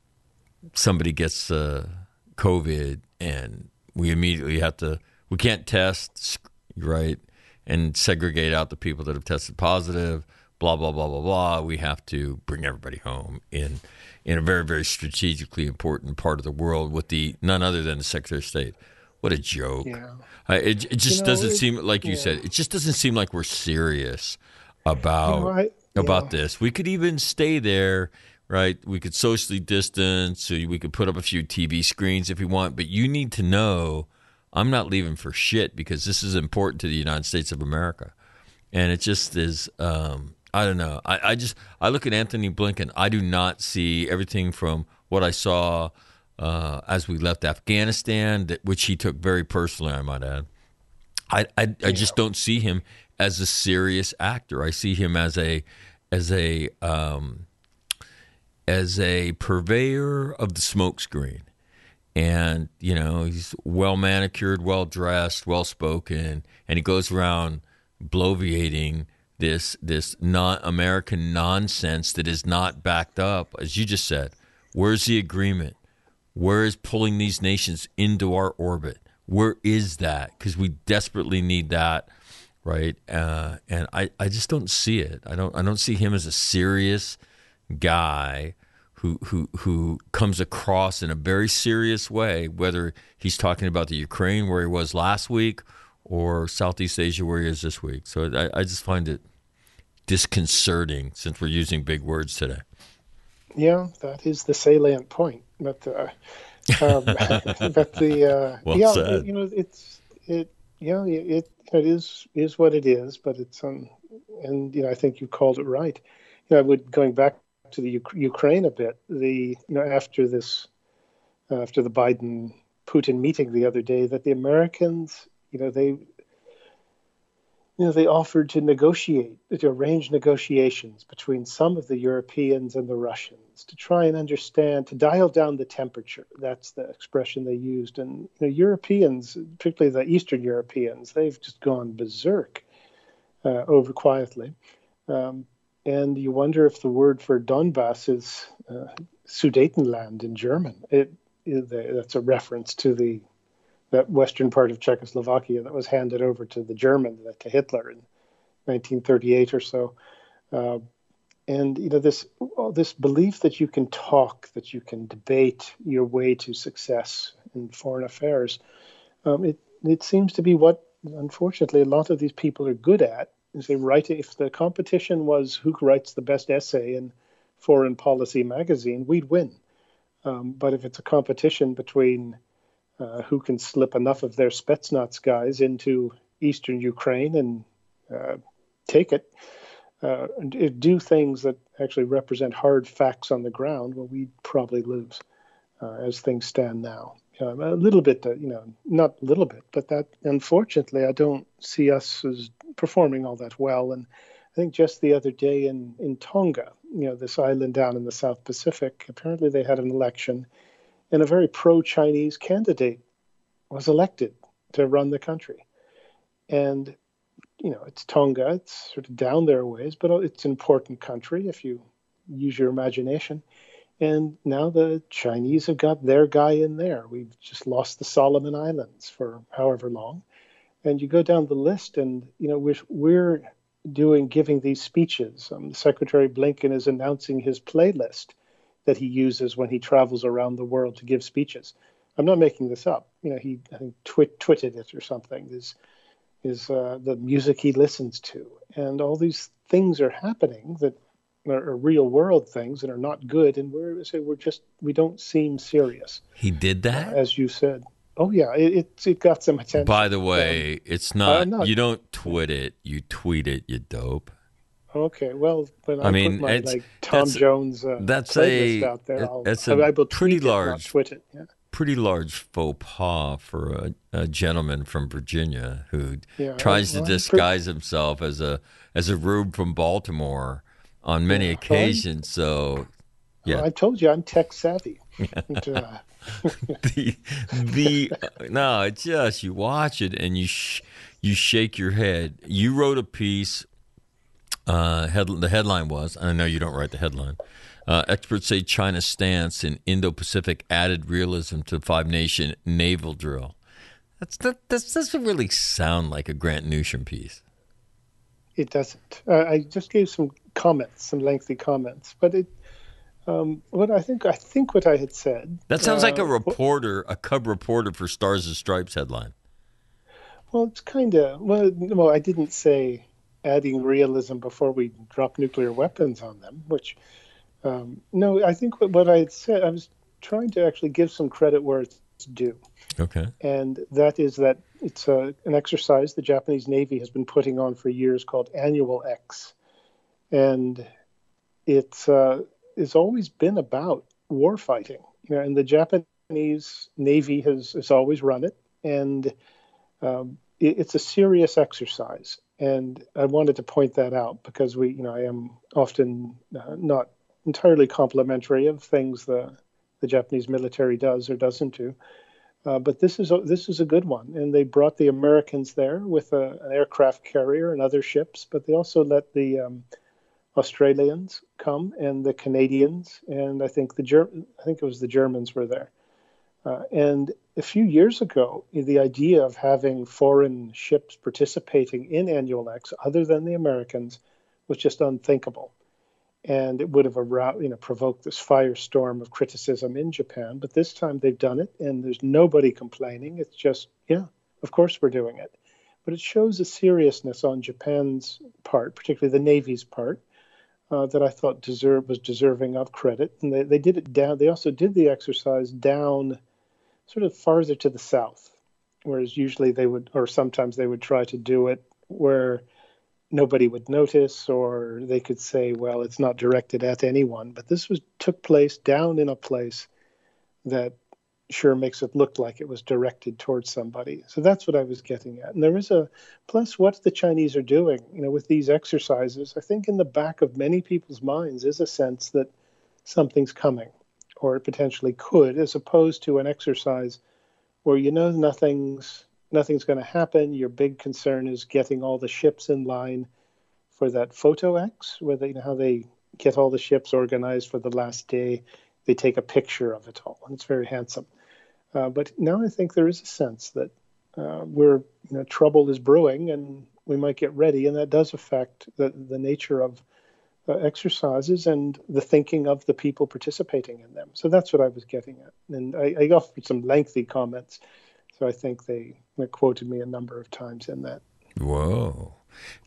somebody gets uh, COVID, and we immediately have to. We can't test, right, and segregate out the people that have tested positive. Blah blah blah blah blah. We have to bring everybody home in in a very very strategically important part of the world with the none other than the Secretary of State. What a joke! Yeah. I, it, it just You know, doesn't it- seem like you yeah. said. It just doesn't seem like we're serious about You know, I- about yeah. this. We could even stay there right? We could socially distance, so we could put up a few TV screens if we want, but you need to know I'm not leaving for shit because this is important to the United States of America. And it just is, um, I don't know. I, I just, I look at Antony Blinken, I do not see everything from what I saw uh, as we left Afghanistan, that, which he took very personally, I might add. I, I, I just don't see him as a serious actor. I see him as a, as a, um, as a purveyor of the smokescreen. And, you know, he's well manicured, well dressed, well spoken, and he goes around bloviating this this non American nonsense that is not backed up, as you just said. Where's the agreement? Where is pulling these nations into our orbit? Where is that? Because we desperately need that, right? Uh, and I, I just don't see it. I don't I don't see him as a serious guy who who who comes across in a very serious way, whether he's talking about the Ukraine where he was last week or Southeast Asia where he is this week. So I, I just find it disconcerting since we're using big words today. Yeah, that is the salient point. But uh, um, but the uh, Well yeah, said. you know, it's it yeah, it it is is what it is. But it's um, and you know, I think you called it right. You know, I would going back to the Uk- Ukraine a bit. The you know after this, uh, after the Biden Putin meeting the other day, that the Americans, you know, they you know, they offered to negotiate, to arrange negotiations between some of the Europeans and the Russians to try and understand, to dial down the temperature. That's the expression they used. And you know, Europeans, particularly the Eastern Europeans, they've just gone berserk uh, over quietly. Um, and you wonder if the word for Donbass is uh, Sudetenland in German. It, it, that's a reference to the that western part of Czechoslovakia that was handed over to the German to Hitler in 1938 or so. Uh, and you know this this belief that you can talk, that you can debate your way to success in foreign affairs, um, it it seems to be what unfortunately a lot of these people are good at. Is they write if the competition was who writes the best essay in Foreign Policy magazine, we'd win. Um, but if it's a competition between uh, who can slip enough of their Spetsnaz guys into eastern Ukraine and uh, take it, uh, and do things that actually represent hard facts on the ground, well, we'd probably lose uh, as things stand now. Um, a little bit, uh, you know, not a little bit, but that unfortunately, I don't see us as performing all that well. And I think just the other day in, in Tonga, you know, this island down in the South Pacific, apparently they had an election and a very pro Chinese candidate was elected to run the country. And, you know, it's Tonga, it's sort of down there ways, but it's an important country if you use your imagination. And now the Chinese have got their guy in there. We've just lost the Solomon Islands for however long. And you go down the list, and, you know, we're, we're doing, giving these speeches. Um, Secretary Blinken is announcing his playlist that he uses when he travels around the world to give speeches. I'm not making this up. You know, he I think twit, twitted it or something. Is is uh, the music he listens to, and all these things are happening that are, are real world things and are not good. And we're say we're just we don't seem serious. He did that, as you said. Oh yeah, it it, it got some attention. By the way, Um, it's not, not- You don't tweet it. You tweet it. You dope. Okay, well, when I, I mean, put my it's- like Tom that's- Jones uh, that's playlist a- out there, I'll, it's I, a I will pretty it, large- it. Yeah. Pretty large faux pas for a, a gentleman from Virginia who Yeah, tries to well, I'm pretty- disguise himself as a as a rube from Baltimore on many occasions. So, yeah, I told you I'm tech savvy. Uh, the the no, it's just you watch it and you sh- you shake your head. You wrote a piece. Uh, head, the headline was, and I know you don't write the headline. Uh, experts say China's stance in Indo-Pacific added realism to Five Nation naval drill. That's that, that doesn't really sound like a Grant Newsham piece. it doesn't. Uh, I just gave some comments, some lengthy comments, but it. Um, what I think, I think what I had said. That sounds like uh, a reporter, a cub reporter for Stars and Stripes headline. Well, it's kind of well. No, I didn't say adding realism before we drop nuclear weapons on them, which Um, no, I think what, what I had said, I was trying to actually give some credit where it's due. Okay. And that is that it's a, an exercise the Japanese Navy has been putting on for years called ANNUALEX. And it's uh, it's always been about war fighting. You know, and the Japanese Navy has, has always run it. And um, it, it's a serious exercise. And I wanted to point that out because we, you know, I am often uh, not entirely complimentary of things the the Japanese military does or doesn't do. Uh, but this is a, this is a good one, and they brought the Americans there with a, an aircraft carrier and other ships, but they also let the um, Australians come and the Canadians, and I think the Ger- I think it was the Germans were there. Uh, and a few years ago, the idea of having foreign ships participating in ANNUALEX, other than the Americans, was just unthinkable and it would have you know, provoked this firestorm of criticism in Japan. But this time they've done it, and there's nobody complaining. It's just, yeah, of course we're doing it. But it shows a seriousness on Japan's part, particularly the Navy's part, uh, that I thought was deserving of credit. And they, they did it down. They also did the exercise down, sort of farther to the south, whereas usually they would, or sometimes they would try to do it where nobody would notice or they could say well it's not directed at anyone but this was took place down in a place that sure makes it look like it was directed towards somebody so that's what i was getting at and there is a plus what the chinese are doing you know with these exercises i think in the back of many people's minds is a sense that something's coming or it potentially could as opposed to an exercise where you know nothing's nothing's going to happen. Your big concern is getting all the ships in line for that photo X, where they you know how they get all the ships organized for the last day. They take a picture of it all, and it's very handsome. Uh, but now I think there is a sense that uh, we're you know, trouble is brewing, and we might get ready, and that does affect the the nature of uh, exercises and the thinking of the people participating in them. So that's what I was getting at, and I, I offered some lengthy comments so I think they, they quoted me a number of times in that. Whoa.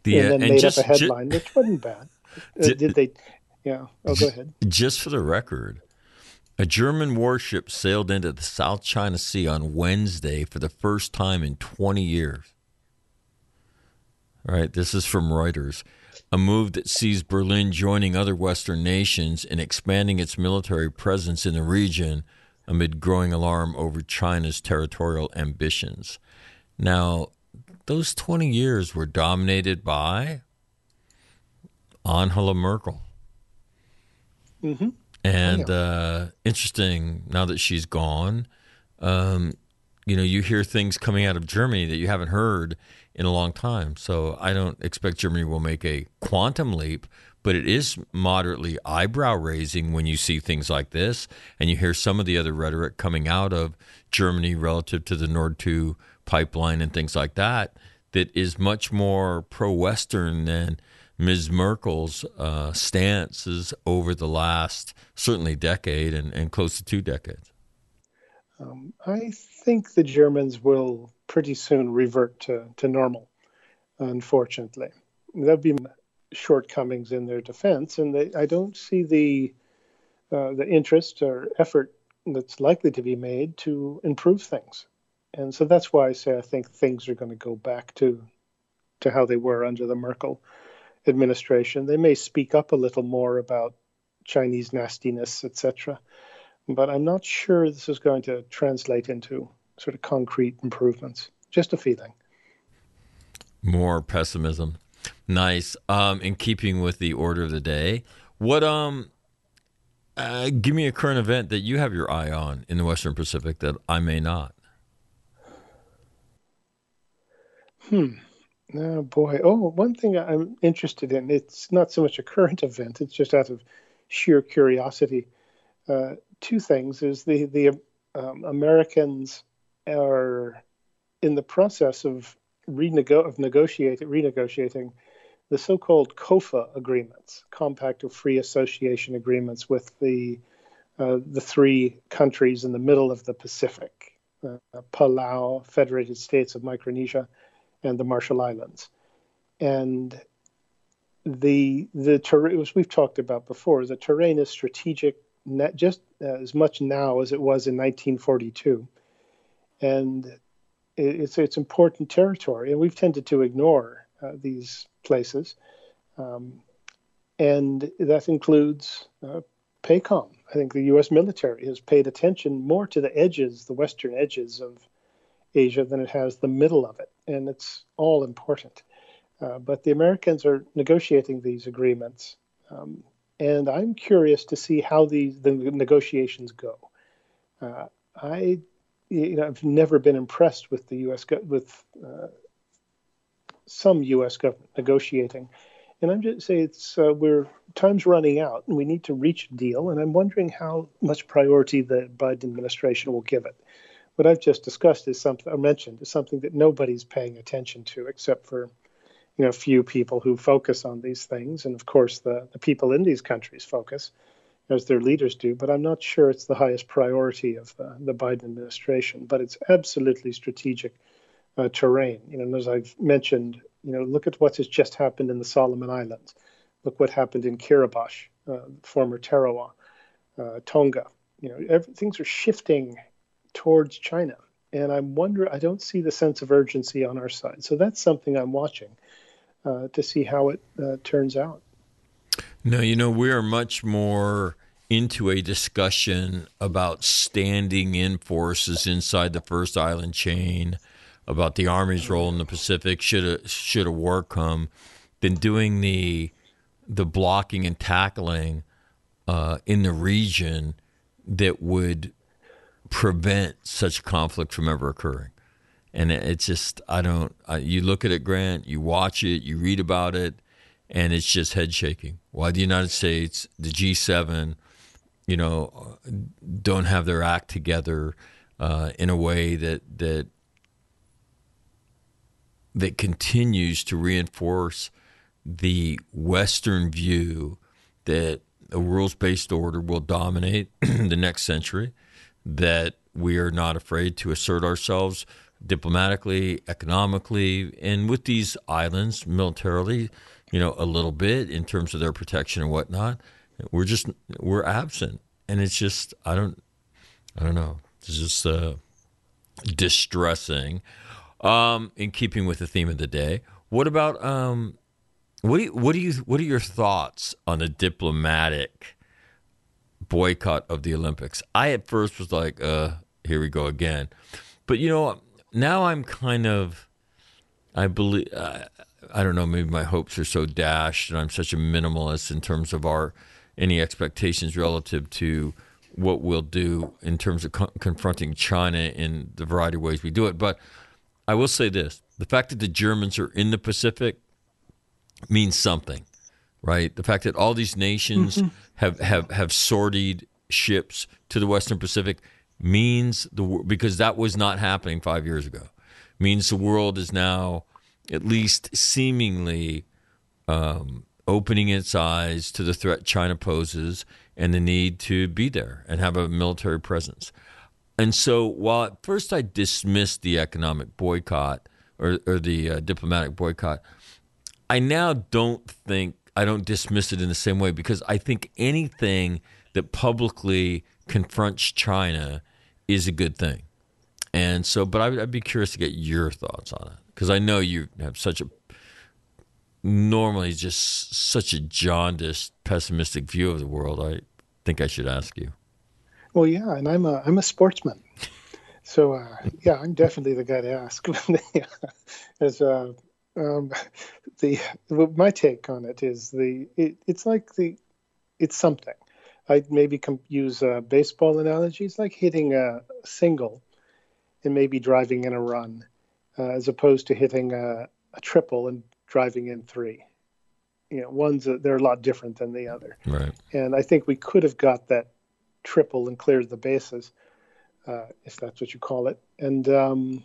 The, and uh, then and made just- up a headline, which wasn't bad. Uh, did they? Yeah. Oh, go ahead. Just for the record, a German warship sailed into the South China Sea on Wednesday for the first time in 20 years. All right, this is from Reuters. A move that sees Berlin joining other Western nations in expanding its military presence in the region amid growing alarm over China's territorial ambitions. Now, those 20 years were dominated by Angela Merkel. Mm-hmm. And uh, interesting, now that she's gone, um, you know, you hear things coming out of Germany that you haven't heard in a long time. So I don't expect Germany will make a quantum leap, but it is moderately eyebrow raising when you see things like this and you hear some of the other rhetoric coming out of Germany relative to the Nord 2 pipeline and things like that that is much more pro Western than Ms. Merkel's uh, stances over the last certainly decade and, and close to two decades. Um, I think the Germans will pretty soon revert to, to normal, unfortunately. There'll be shortcomings in their defense, and they, I don't see the uh, the interest or effort that's likely to be made to improve things. And so that's why I say I think things are going to go back to to how they were under the Merkel administration. They may speak up a little more about Chinese nastiness, etc. But I'm not sure this is going to translate into sort of concrete improvements. Just a feeling. More pessimism. Nice. Um, in keeping with the order of the day, what um, uh, give me a current event that you have your eye on in the Western Pacific that I may not. Hmm. Oh boy. Oh, one thing I'm interested in. It's not so much a current event. It's just out of sheer curiosity. Uh, two things is the the um, Americans are in the process of renego- of negotiating renegotiating the so-called COFA agreements, Compact of Free Association agreements with the uh, the three countries in the middle of the Pacific, uh, Palau, Federated States of Micronesia, and the Marshall Islands. And the the terrain, as we've talked about before, the terrain is strategic just as much now as it was in 1942, and it's it's important territory, and we've tended to ignore uh, these places, um, and that includes uh, PACOM. I think the U.S. military has paid attention more to the edges, the western edges of Asia, than it has the middle of it, and it's all important. Uh, but the Americans are negotiating these agreements, um, and I'm curious to see how these the negotiations go. Uh, I, you know, I've never been impressed with the U.S. Go- with uh, some U.S. government negotiating, and I'm just saying it's uh, we're time's running out, and we need to reach a deal. And I'm wondering how much priority the Biden administration will give it. What I've just discussed is something I mentioned is something that nobody's paying attention to except for you know, a few people who focus on these things, and of course the, the people in these countries focus, as their leaders do. But I'm not sure it's the highest priority of the, the Biden administration. But it's absolutely strategic uh, terrain. You know, and as I've mentioned, you know, look at what has just happened in the Solomon Islands. Look what happened in Kiribati, uh, former Tarawa, uh, Tonga. You know, things are shifting towards China. And I'm wondering, I don't see the sense of urgency on our side. So that's something I'm watching uh, to see how it uh, turns out. No, you know, we are much more into a discussion about standing in forces inside the first island chain, about the Army's role in the Pacific should a should a war come, than doing the the blocking and tackling uh, in the region that would prevent such conflict from ever occurring and it's just I don't. I, you look at it, Grant. You watch it. You read about it, and it's just head shaking. Why the United States, the G7, you know, don't have their act together uh, in a way that that that continues to reinforce the Western view that a rules based order will dominate the next century, that we are not afraid to assert ourselves diplomatically, economically, and with these islands militarily, you know, a little bit in terms of their protection and whatnot. We're just we're absent, and it's just I don't I don't know. It's just uh, distressing. Um, in keeping with the theme of the day, what about um, what do you, what do you what are your thoughts on the diplomatic boycott of the Olympics? I at first was like, uh, here we go again, but you know now I'm kind of, I believe, uh, I don't know, maybe my hopes are so dashed, and I'm such a minimalist in terms of our any expectations relative to what we'll do in terms of co- confronting China in the variety of ways we do it. But I will say this: the fact that the Germans are in the Pacific means something, right? The fact that all these nations mm-hmm. have, have have sortied ships to the Western Pacific means the because that was not happening five years ago. Means the world is now at least seemingly um, opening its eyes to the threat China poses and the need to be there and have a military presence. And so, while at first I dismissed the economic boycott or, or the uh, diplomatic boycott, I now don't think I don't dismiss it in the same way because I think anything that publicly confronts China is a good thing. And so, but I would, I'd be curious to get your thoughts on it because I know you have such a normally just such a jaundiced, pessimistic view of the world. I think I should ask you. Well, yeah, and I'm a I'm a sportsman, so uh, yeah, I'm definitely the guy to ask. As uh, um, the my take on it is the it, it's like the it's something I'd maybe com- use a baseball analogy. It's like hitting a single and maybe driving in a run, uh, as opposed to hitting a, a, triple and driving in three. You know, one's a, they're a lot different than the other. Right. And I think we could have got that triple and cleared the bases, uh, if that's what you call it. And um,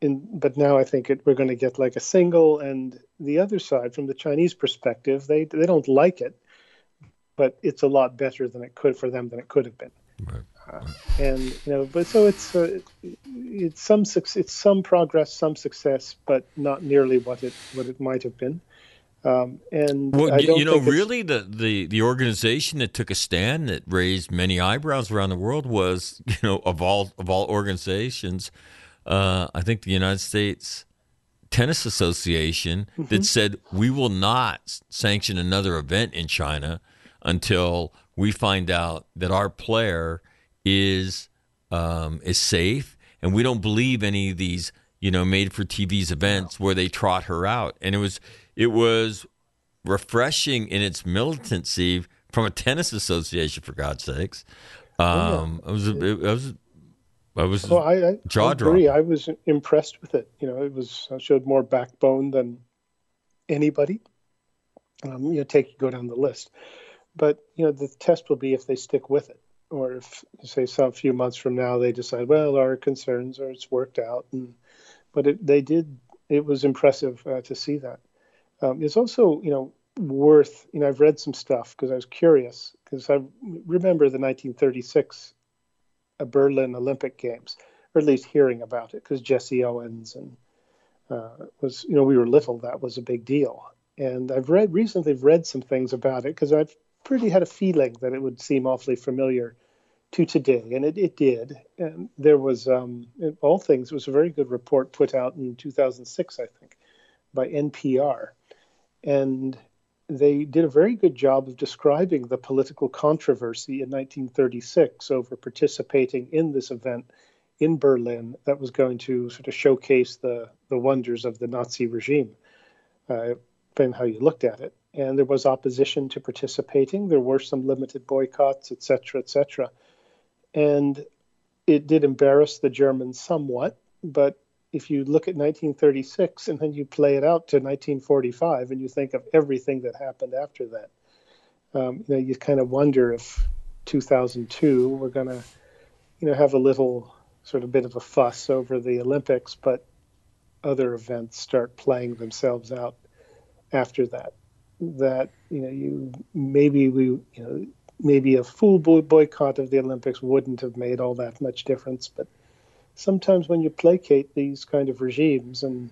in, but now I think it, we're going to get like a single. And the other side, from the Chinese perspective, they they don't like it but it's a lot better than it could for them than it could have been. Right. Uh, and you know, but so it's uh, it's some it's some progress, some success, but not nearly what it what it might have been. Um, and Well, I y- don't you know, really, the, the the organization that took a stand that raised many eyebrows around the world was, you know, of all of all organizations, uh, I think the United States Tennis Association Mm-hmm. that said we will not sanction another event in China until we find out that our player is um, is safe, and we don't believe any of these, you know, made for TV's events where they trot her out, and it was it was refreshing in its militancy from a tennis association, for God's sakes. Um, I was, it, was, I was, Well, I, I, jaw I agree. I was impressed with it. You know, it was showed more backbone than anybody. Um, you know, take go down the list, but you know, the test will be if they stick with it, or if say some few months from now they decide, well, our concerns are it's worked out, and but it, they did. It was impressive uh, to see that. Um, it's also you know worth you know I've read some stuff because I was curious because I remember the 1936 uh, Berlin Olympic Games, or at least hearing about it, because Jesse Owens and uh, was, you know, we were little. That was a big deal. And I've read recently read some things about it because I've pretty had a feeling that it would seem awfully familiar to today, and it, it did. And there was, um, in all things, it was a very good report put out in 2006, I think, by NPR, and they did a very good job of describing the political controversy in 1936 over participating in this event in Berlin that was going to sort of showcase the, the wonders of the Nazi regime, uh, depending how you looked at it. And there was opposition to participating. There were some limited boycotts, etc., cetera, et cetera. And it did embarrass the Germans somewhat, but if you look at 1936 and then you play it out to 1945 and you think of everything that happened after that, um, you know, you kind of wonder if 2002 we're going to, you know, have a little sort of bit of a fuss over the Olympics, but other events start playing themselves out after that. That you know, you maybe we, you know, maybe a full boycott of the Olympics wouldn't have made all that much difference, but sometimes when you placate these kind of regimes and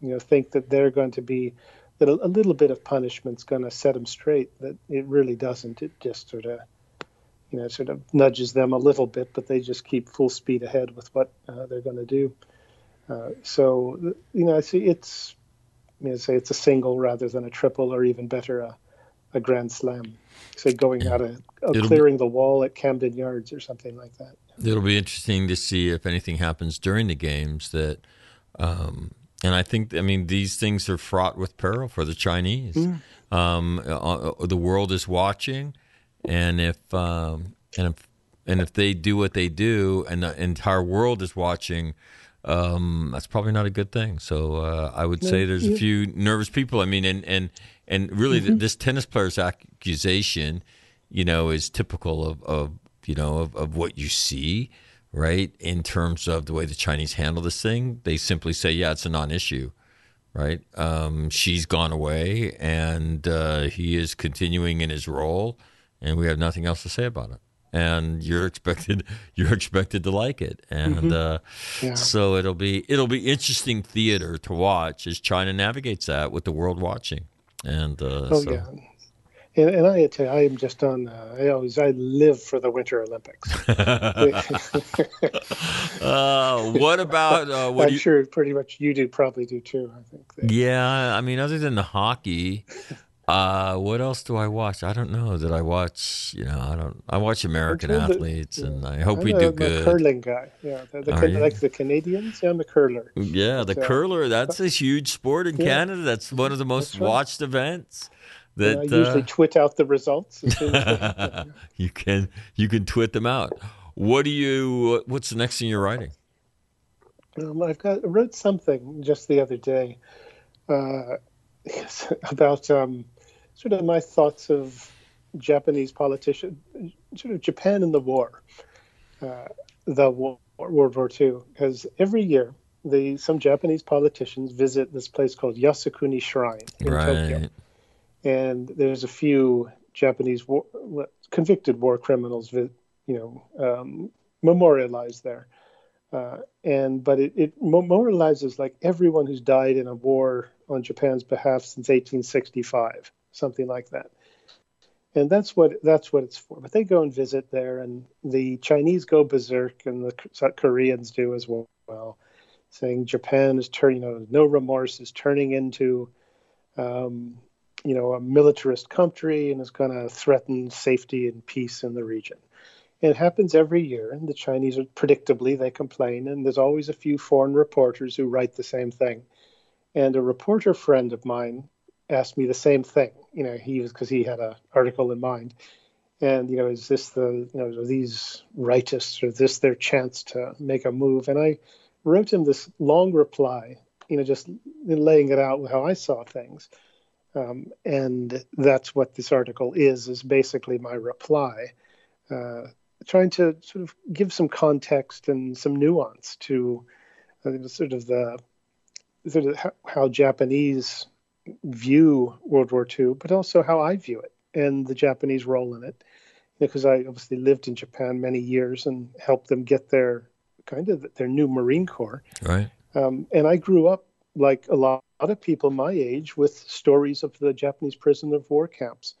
you know think that they're going to be that a, a little bit of punishment's going to set them straight that it really doesn't. It just sort of you know sort of nudges them a little bit but they just keep full speed ahead with what uh, they're going to do. Uh, so you know i see it's you know, say it's a single rather than a triple or even better a, a grand slam. Say going out of, It'll be- clearing the wall at camden yards or something like that It'll be interesting to see if anything happens during the games that, um, and I think, I mean, these things are fraught with peril for the Chinese. Um, uh, the world is watching, and if um, and if and if they do what they do, and the entire world is watching. Um, that's probably not a good thing. So uh, I would say there's a few nervous people. I mean, and and and really, th- this tennis player's accusation, you know, is typical of, of you know of, of what you see, right? In terms of the way the Chinese handle this thing, they simply say, "Yeah, it's a non-issue." Right? Um, she's gone away, and uh, he is continuing in his role, and we have nothing else to say about it. And you're expected, you're expected to like it, and uh, Yeah. so it'll be it'll be interesting theater to watch as China navigates that with the world watching. And uh, Oh so, yeah, and, and I tell you, I am just on. Uh, I always I live for the Winter Olympics. uh, what about uh, what I'm you? sure pretty much you do probably do too. I think. that- Yeah, I mean, other than the hockey, uh, what else do I watch? I don't know. that I watch? You know, I don't. I watch American that- athletes, and I hope I'm we a, do I'm a good. curling guy. Yeah, the, the, Can- like the Canadians. Yeah, I'm a curler. Yeah, the So- curler. That's a huge sport in Yeah. Canada. That's one of the most That's right. watched events. And I usually uh, twit out the results. As soon as you can you can twit them out. What do you? What's the next thing you're writing? Um, I've got I wrote something just the other day uh, about um, sort of my thoughts of Japanese politician, sort of Japan in the war, uh, the war, World War II, because every year the some Japanese politicians visit this place called Yasukuni Shrine in Tokyo, Right. And there's a few Japanese war, convicted war criminals, you know, um, memorialized there. Uh, and but it, it memorializes like everyone who's died in a war on Japan's behalf since 1865, something like that. And that's what that's what it's for. But they go and visit there, and the Chinese go berserk, and the Koreans do as well, saying Japan is turning, you know, no remorse is turning into, um, you know, a militarist country and is going to threaten safety and peace in the region. It happens every year, and the Chinese are predictably they complain, and there's always a few foreign reporters who write the same thing. And a reporter friend of mine asked me the same thing. You know, he was because he had an article in mind, and you know, is this the you know are these rightists or is this their chance to make a move? And I wrote him this long reply, you know, just laying it out how I saw things. Um, and that's what this article is is basically my reply uh, trying to sort of give some context and some nuance to uh, sort of the sort of how, how, Japanese view World War II, but also how I view it and the Japanese role in it. Because you know, I obviously lived in Japan many years and helped them get their kind of their new Marine Corps. Right. Um, and I grew up like a lot of people my age with stories of the Japanese prisoner of war camps.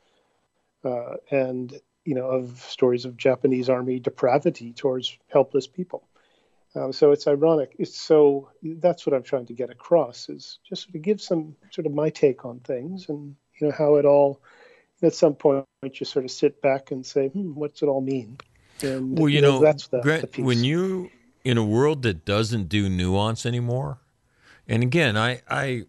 Uh, and you know, of stories of Japanese army depravity towards helpless people. Uh, so it's ironic. It's so that's what I'm trying to get across is just to give some sort of my take on things and you know how it all. At some point, you sort of sit back and say, "Hmm, what's it all mean?" And well, you, you know, know, that's the, Grant, the when you in a world that doesn't do nuance anymore, and again, I I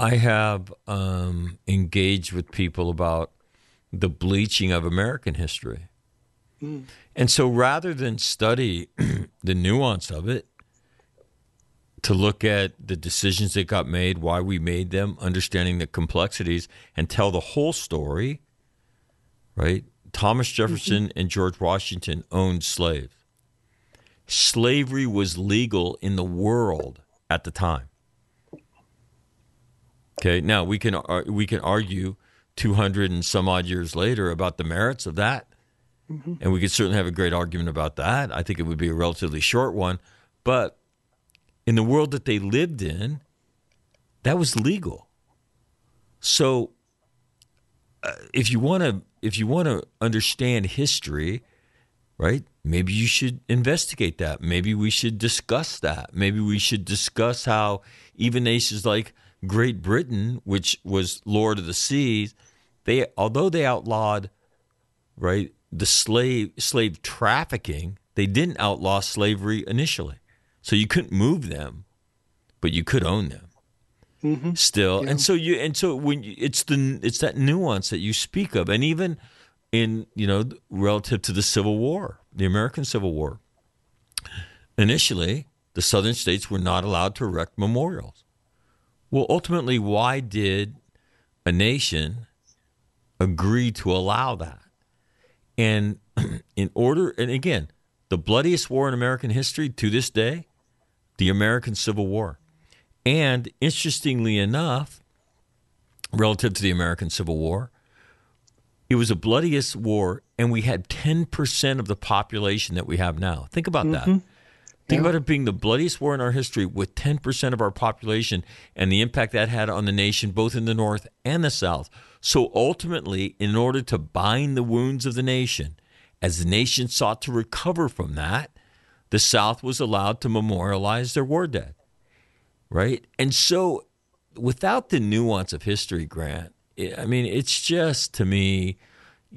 I have um, engaged with people about the bleaching of American history. Mm. And so rather than study the nuance of it, to look at the decisions that got made, why we made them, understanding the complexities, and tell the whole story, right? Thomas Jefferson mm-hmm. and George Washington owned slaves. Slavery was legal in the world at the time. Okay, now we can uh, we can argue 200 and some odd years later about the merits of that. Mm-hmm. And we could certainly have a great argument about that. I think it would be a relatively short one. But in the world that they lived in, that was legal. So uh, if you want to if you want to understand history, right? Maybe you should investigate that. Maybe we should discuss that. Maybe we should discuss how even nations like Great Britain, which was Lord of the Seas, they although they outlawed right the slave slave trafficking, they didn't outlaw slavery initially. So you couldn't move them, but you could own them. Mm-hmm. Still, yeah. and so you and so when you, it's the it's that nuance that you speak of, and even in you know relative to the Civil War, the American Civil War. Initially, the Southern states were not allowed to erect memorials. Well, ultimately, why did a nation agree to allow that. And in order, and again, the bloodiest war in American history to this day, the American Civil War. And interestingly enough, relative to the American Civil War, it was the bloodiest war, and we had 10% of the population that we have now. Think about mm-hmm. that. Think yeah. about it being the bloodiest war in our history with 10% of our population and the impact that had on the nation, both in the North and the South. So ultimately, in order to bind the wounds of the nation, as the nation sought to recover from that, the South was allowed to memorialize their war dead. Right? And so, without the nuance of history, Grant, I mean, it's just to me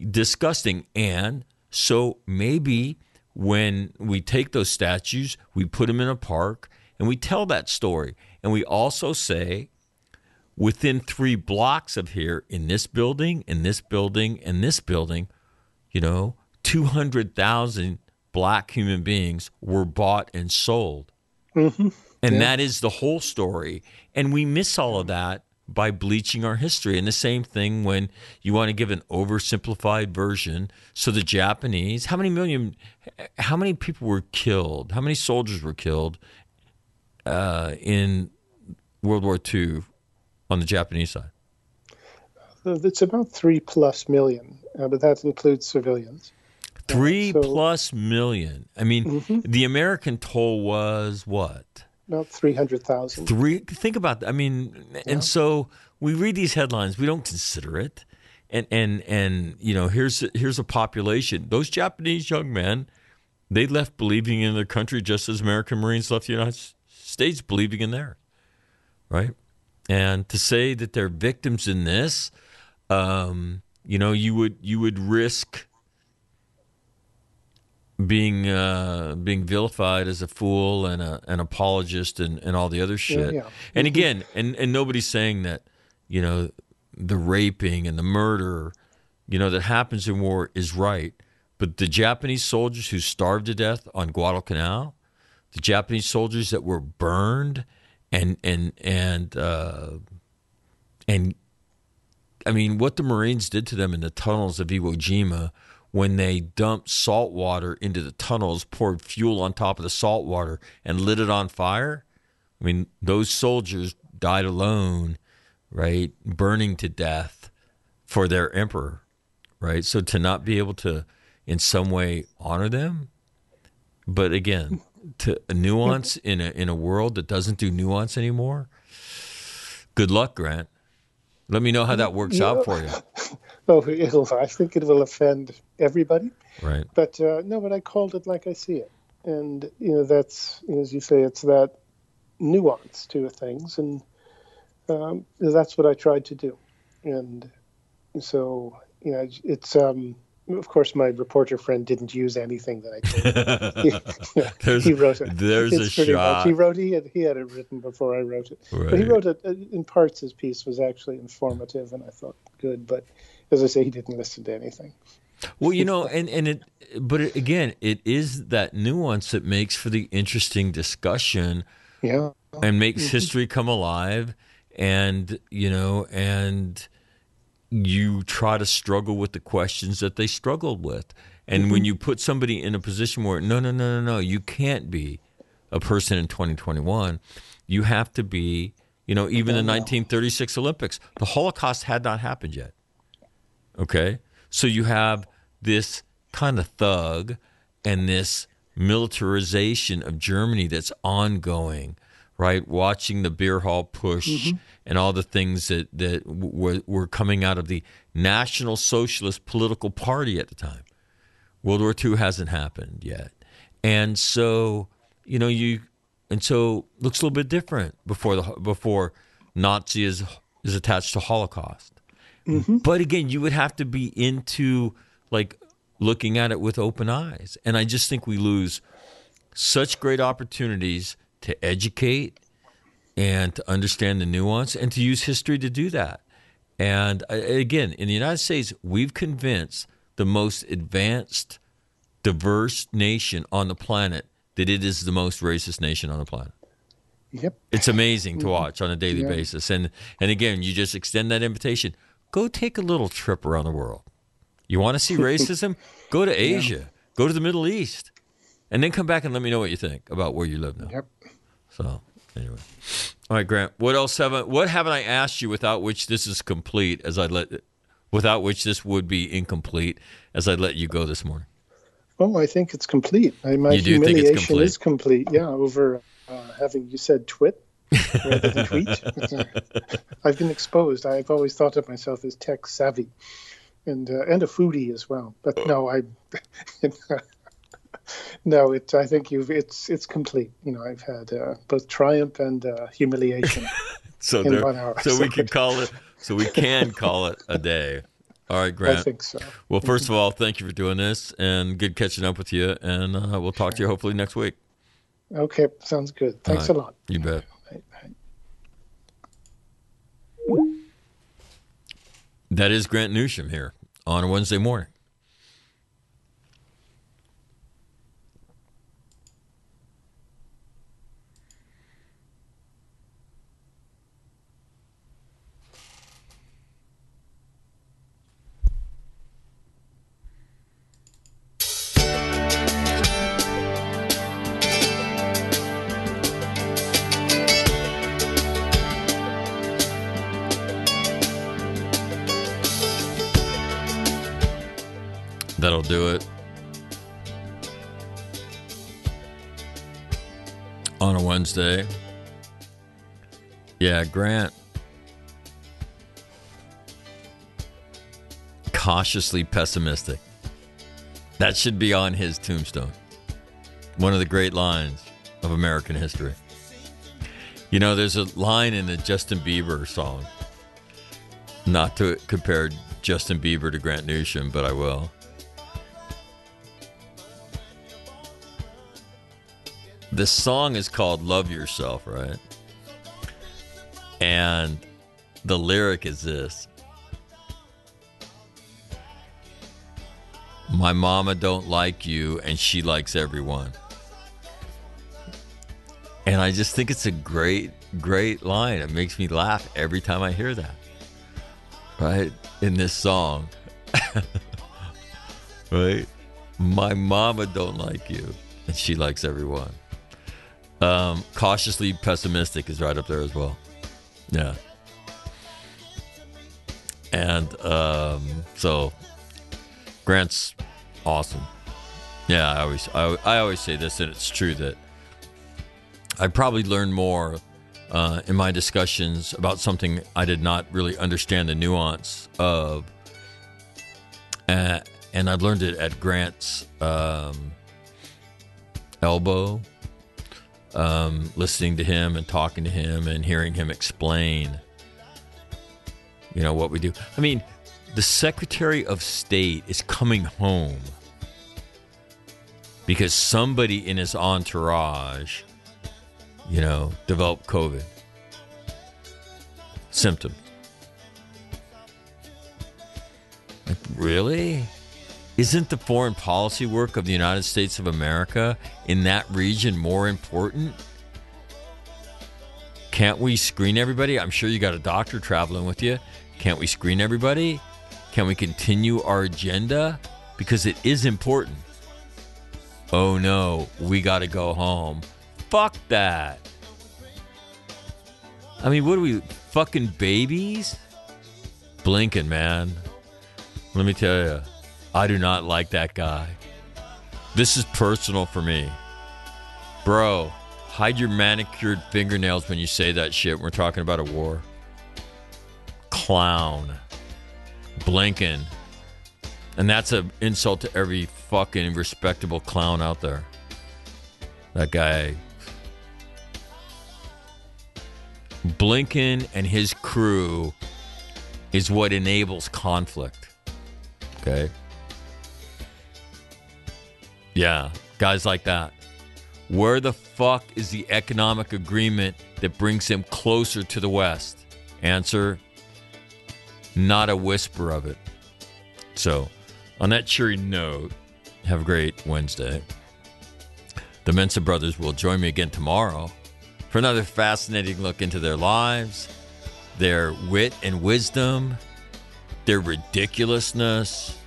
disgusting. And so maybe when we take those statues, we put them in a park, and we tell that story. And we also say, within three blocks of here, in this building, in this building, in this building, you know, 200,000 black human beings were bought and sold. Mm-hmm. And yeah. that is the whole story. And we miss all of that by bleaching our history. And the same thing when you want to give an oversimplified version. So the Japanese, how many million, how many people were killed? How many soldiers were killed uh, in World War II on the Japanese side? Uh, it's about three plus million, uh, but that includes civilians. Three uh, so, plus million. I mean, mm-hmm. the American toll was what? About three hundred thousand. Three. Think about that. I mean, and so we read these headlines. We don't consider it, and and and you know, here's here's a population. Those Japanese young men, they left believing in their country just as American Marines left the United States believing in theirs, right? And to say that they're victims in this, um, you know, you would you would risk being uh, being vilified as a fool and a, an apologist and, and all the other shit. yeah. And again, and, and nobody's saying that, you know, the raping and the murder, you know, that happens in war is right. But the Japanese soldiers who starved to death on Guadalcanal, the Japanese soldiers that were burned and and and uh, and I mean, what the Marines did to them in the tunnels of Iwo Jima when they dumped salt water into the tunnels, poured fuel on top of the salt water, and lit it on fire. I mean, those soldiers died alone, right? Burning to death for their emperor, right? So to not be able to, in some way, honor them, but again, to a nuance in a in a world that doesn't do nuance anymore. Good luck, Grant. Let me know how that works out for you. Oh, it'll. I think it will offend everybody. Right. But uh, no, but I called it like I see it, and you know that's as you say, it's that nuance to things, and um, that's what I tried to do, and so you know it's. Um, of course, my reporter friend didn't use anything that I told him. he, he wrote it. there's It's a pretty much- shot. He wrote. He had. He had it written before I wrote it. But he wrote it uh, in parts. His piece was actually informative, and I thought good. But as I say, he didn't listen to anything. Well, you know, and and it, but it, again, it is that nuance that makes for the interesting discussion Yeah. and makes history come alive, and you know, and you try to struggle with the questions that they struggled with, and when you put somebody in a position where no, no, no, no, no, you can't be a person in 2021, you have to be, you know, even the 1936 Olympics, the Holocaust had not happened yet. Okay. So you have this kind of thug and this militarization of Germany that's ongoing, right? Watching the beer hall putsch mm-hmm. and all the things that, that were, were coming out of the National Socialist political party at the time. World War II hasn't happened yet. And so, you know, you and so looks a little bit different before the before Nazi is is attached to Holocaust. Mm-hmm. But again, you would have to be into like looking at it with open eyes. And I just think we lose such great opportunities to educate and to understand the nuance and to use history to do that. And uh, again, in the United States, we've convinced the most advanced, diverse nation on the planet that it is the most racist nation on the planet. Yep. It's amazing to watch on a daily Yeah. basis. And and again, you just extend that invitation. Go take a little trip around the world. You want to see racism? Go to Asia. Go to the Middle East. And then come back and let me know what you think about where you live now. Yep. So anyway. All right, Grant. What else haven't what haven't I asked you without which this is complete as I let without which this would be incomplete as I let you go this morning? Oh, I think it's complete. I, my You do think it's humiliation complete? is complete. Yeah, over uh, having you said twit rather than tweet. I've been exposed. I've always thought of myself as tech savvy, and uh, and a foodie as well. But no, I no. It. I think you've. It's it's complete. You know, I've had uh, both triumph and uh, humiliation. So In there, one hour. so we can call it so we can call it a day. All right, Grant. I think so. Well, first of all, thank you for doing this, and good catching up with you. And uh, we'll talk to you hopefully next week. Okay, sounds good. Thanks All a lot. You bet. That is Grant Newsham here on a Wednesday morning. That'll do it. on a Wednesday. Yeah, Grant. Cautiously pessimistic. That should be on his tombstone. One of the great lines of American history. You know, there's a line in the Justin Bieber song. Not to compare Justin Bieber to Grant Newsham, but I will. The song is called Love Yourself, right? And the lyric is this My mama don't like you and she likes everyone. And I just think it's a great, great line. It makes me laugh every time I hear that. Right? In this song. right? My mama don't like you and she likes everyone. Um, cautiously pessimistic is right up there as well. Yeah. And um, so Grant's awesome. Yeah, I always I, I always say this, and it's true that I probably learned more uh, in my discussions about something I did not really understand the nuance of, uh, and I learned it at Grant's um, elbow, um, listening to him and talking to him and hearing him explain, you know, what we do. I mean, the Secretary of State is coming home because somebody in his entourage, you know, developed COVID symptoms. Like, really? Isn't the foreign policy work of the United States of America in that region more important? Can't we screen everybody? I'm sure you got a doctor traveling with you. Can't we screen everybody? Can we continue our agenda? Because it is important. Oh no, we got to go home. Fuck that. I mean, what are we, fucking babies? Blinken, man. Let me tell you, I do not like that guy. This is personal for me. Bro, hide your manicured fingernails when you say that shit. We're talking about a war. Clown. Blinken. And that's an insult to every fucking respectable clown out there. That guy. Blinken and his crew is what enables conflict. Okay? Yeah, guys like that. Where the fuck is the economic agreement that brings him closer to the West? Answer not a whisper of it. So, on that cheery note, have a great Wednesday. The Mensa brothers will join me again tomorrow for another fascinating look into their lives, their wit and wisdom, their ridiculousness,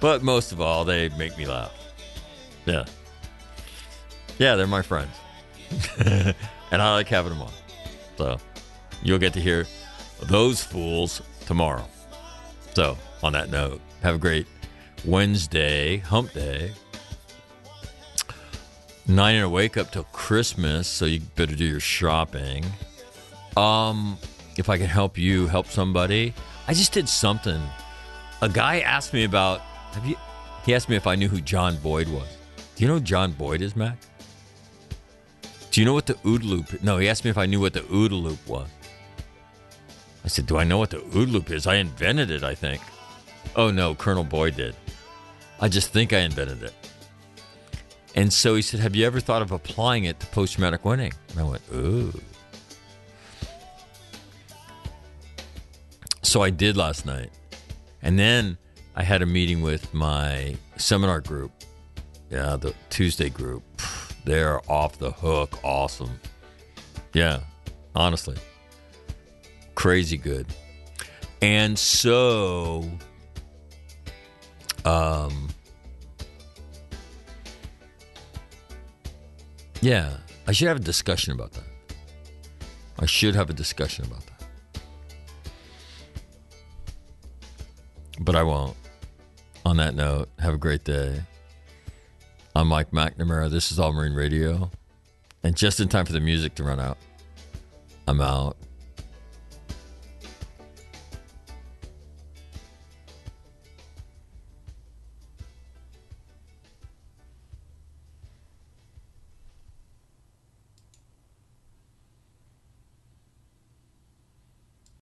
but most of all, they make me laugh. Yeah. Yeah, they're my friends. and I like having them on. So you'll get to hear those fools tomorrow. So, on that note, have a great Wednesday, hump day. Nine and a wake up till Christmas, so you better do your shopping. Um, if I can help you help somebody, I just did something. A guy asked me about have you he asked me if I knew who John Boyd was. Do you know who John Boyd is, Mac? Do you know what the OODA loop? No, he asked me if I knew what the OODA loop was. I said, "Do I know what the OODA loop is? I invented it, I think." Oh no, Colonel Boyd did. I just think I invented it. And so he said, Have you ever thought of applying it to post traumatic winning? And I went, Ooh. So I did last night. And then I had a meeting with my seminar group. Yeah, the Tuesday group. They're off the hook. Awesome. Yeah, honestly. Crazy good. And so um Yeah, I should have a discussion about that. I should have a discussion about that. But I won't. On that note, have a great day. I'm Mike McNamara. This is All Marine Radio. And just in time for the music to run out. I'm out.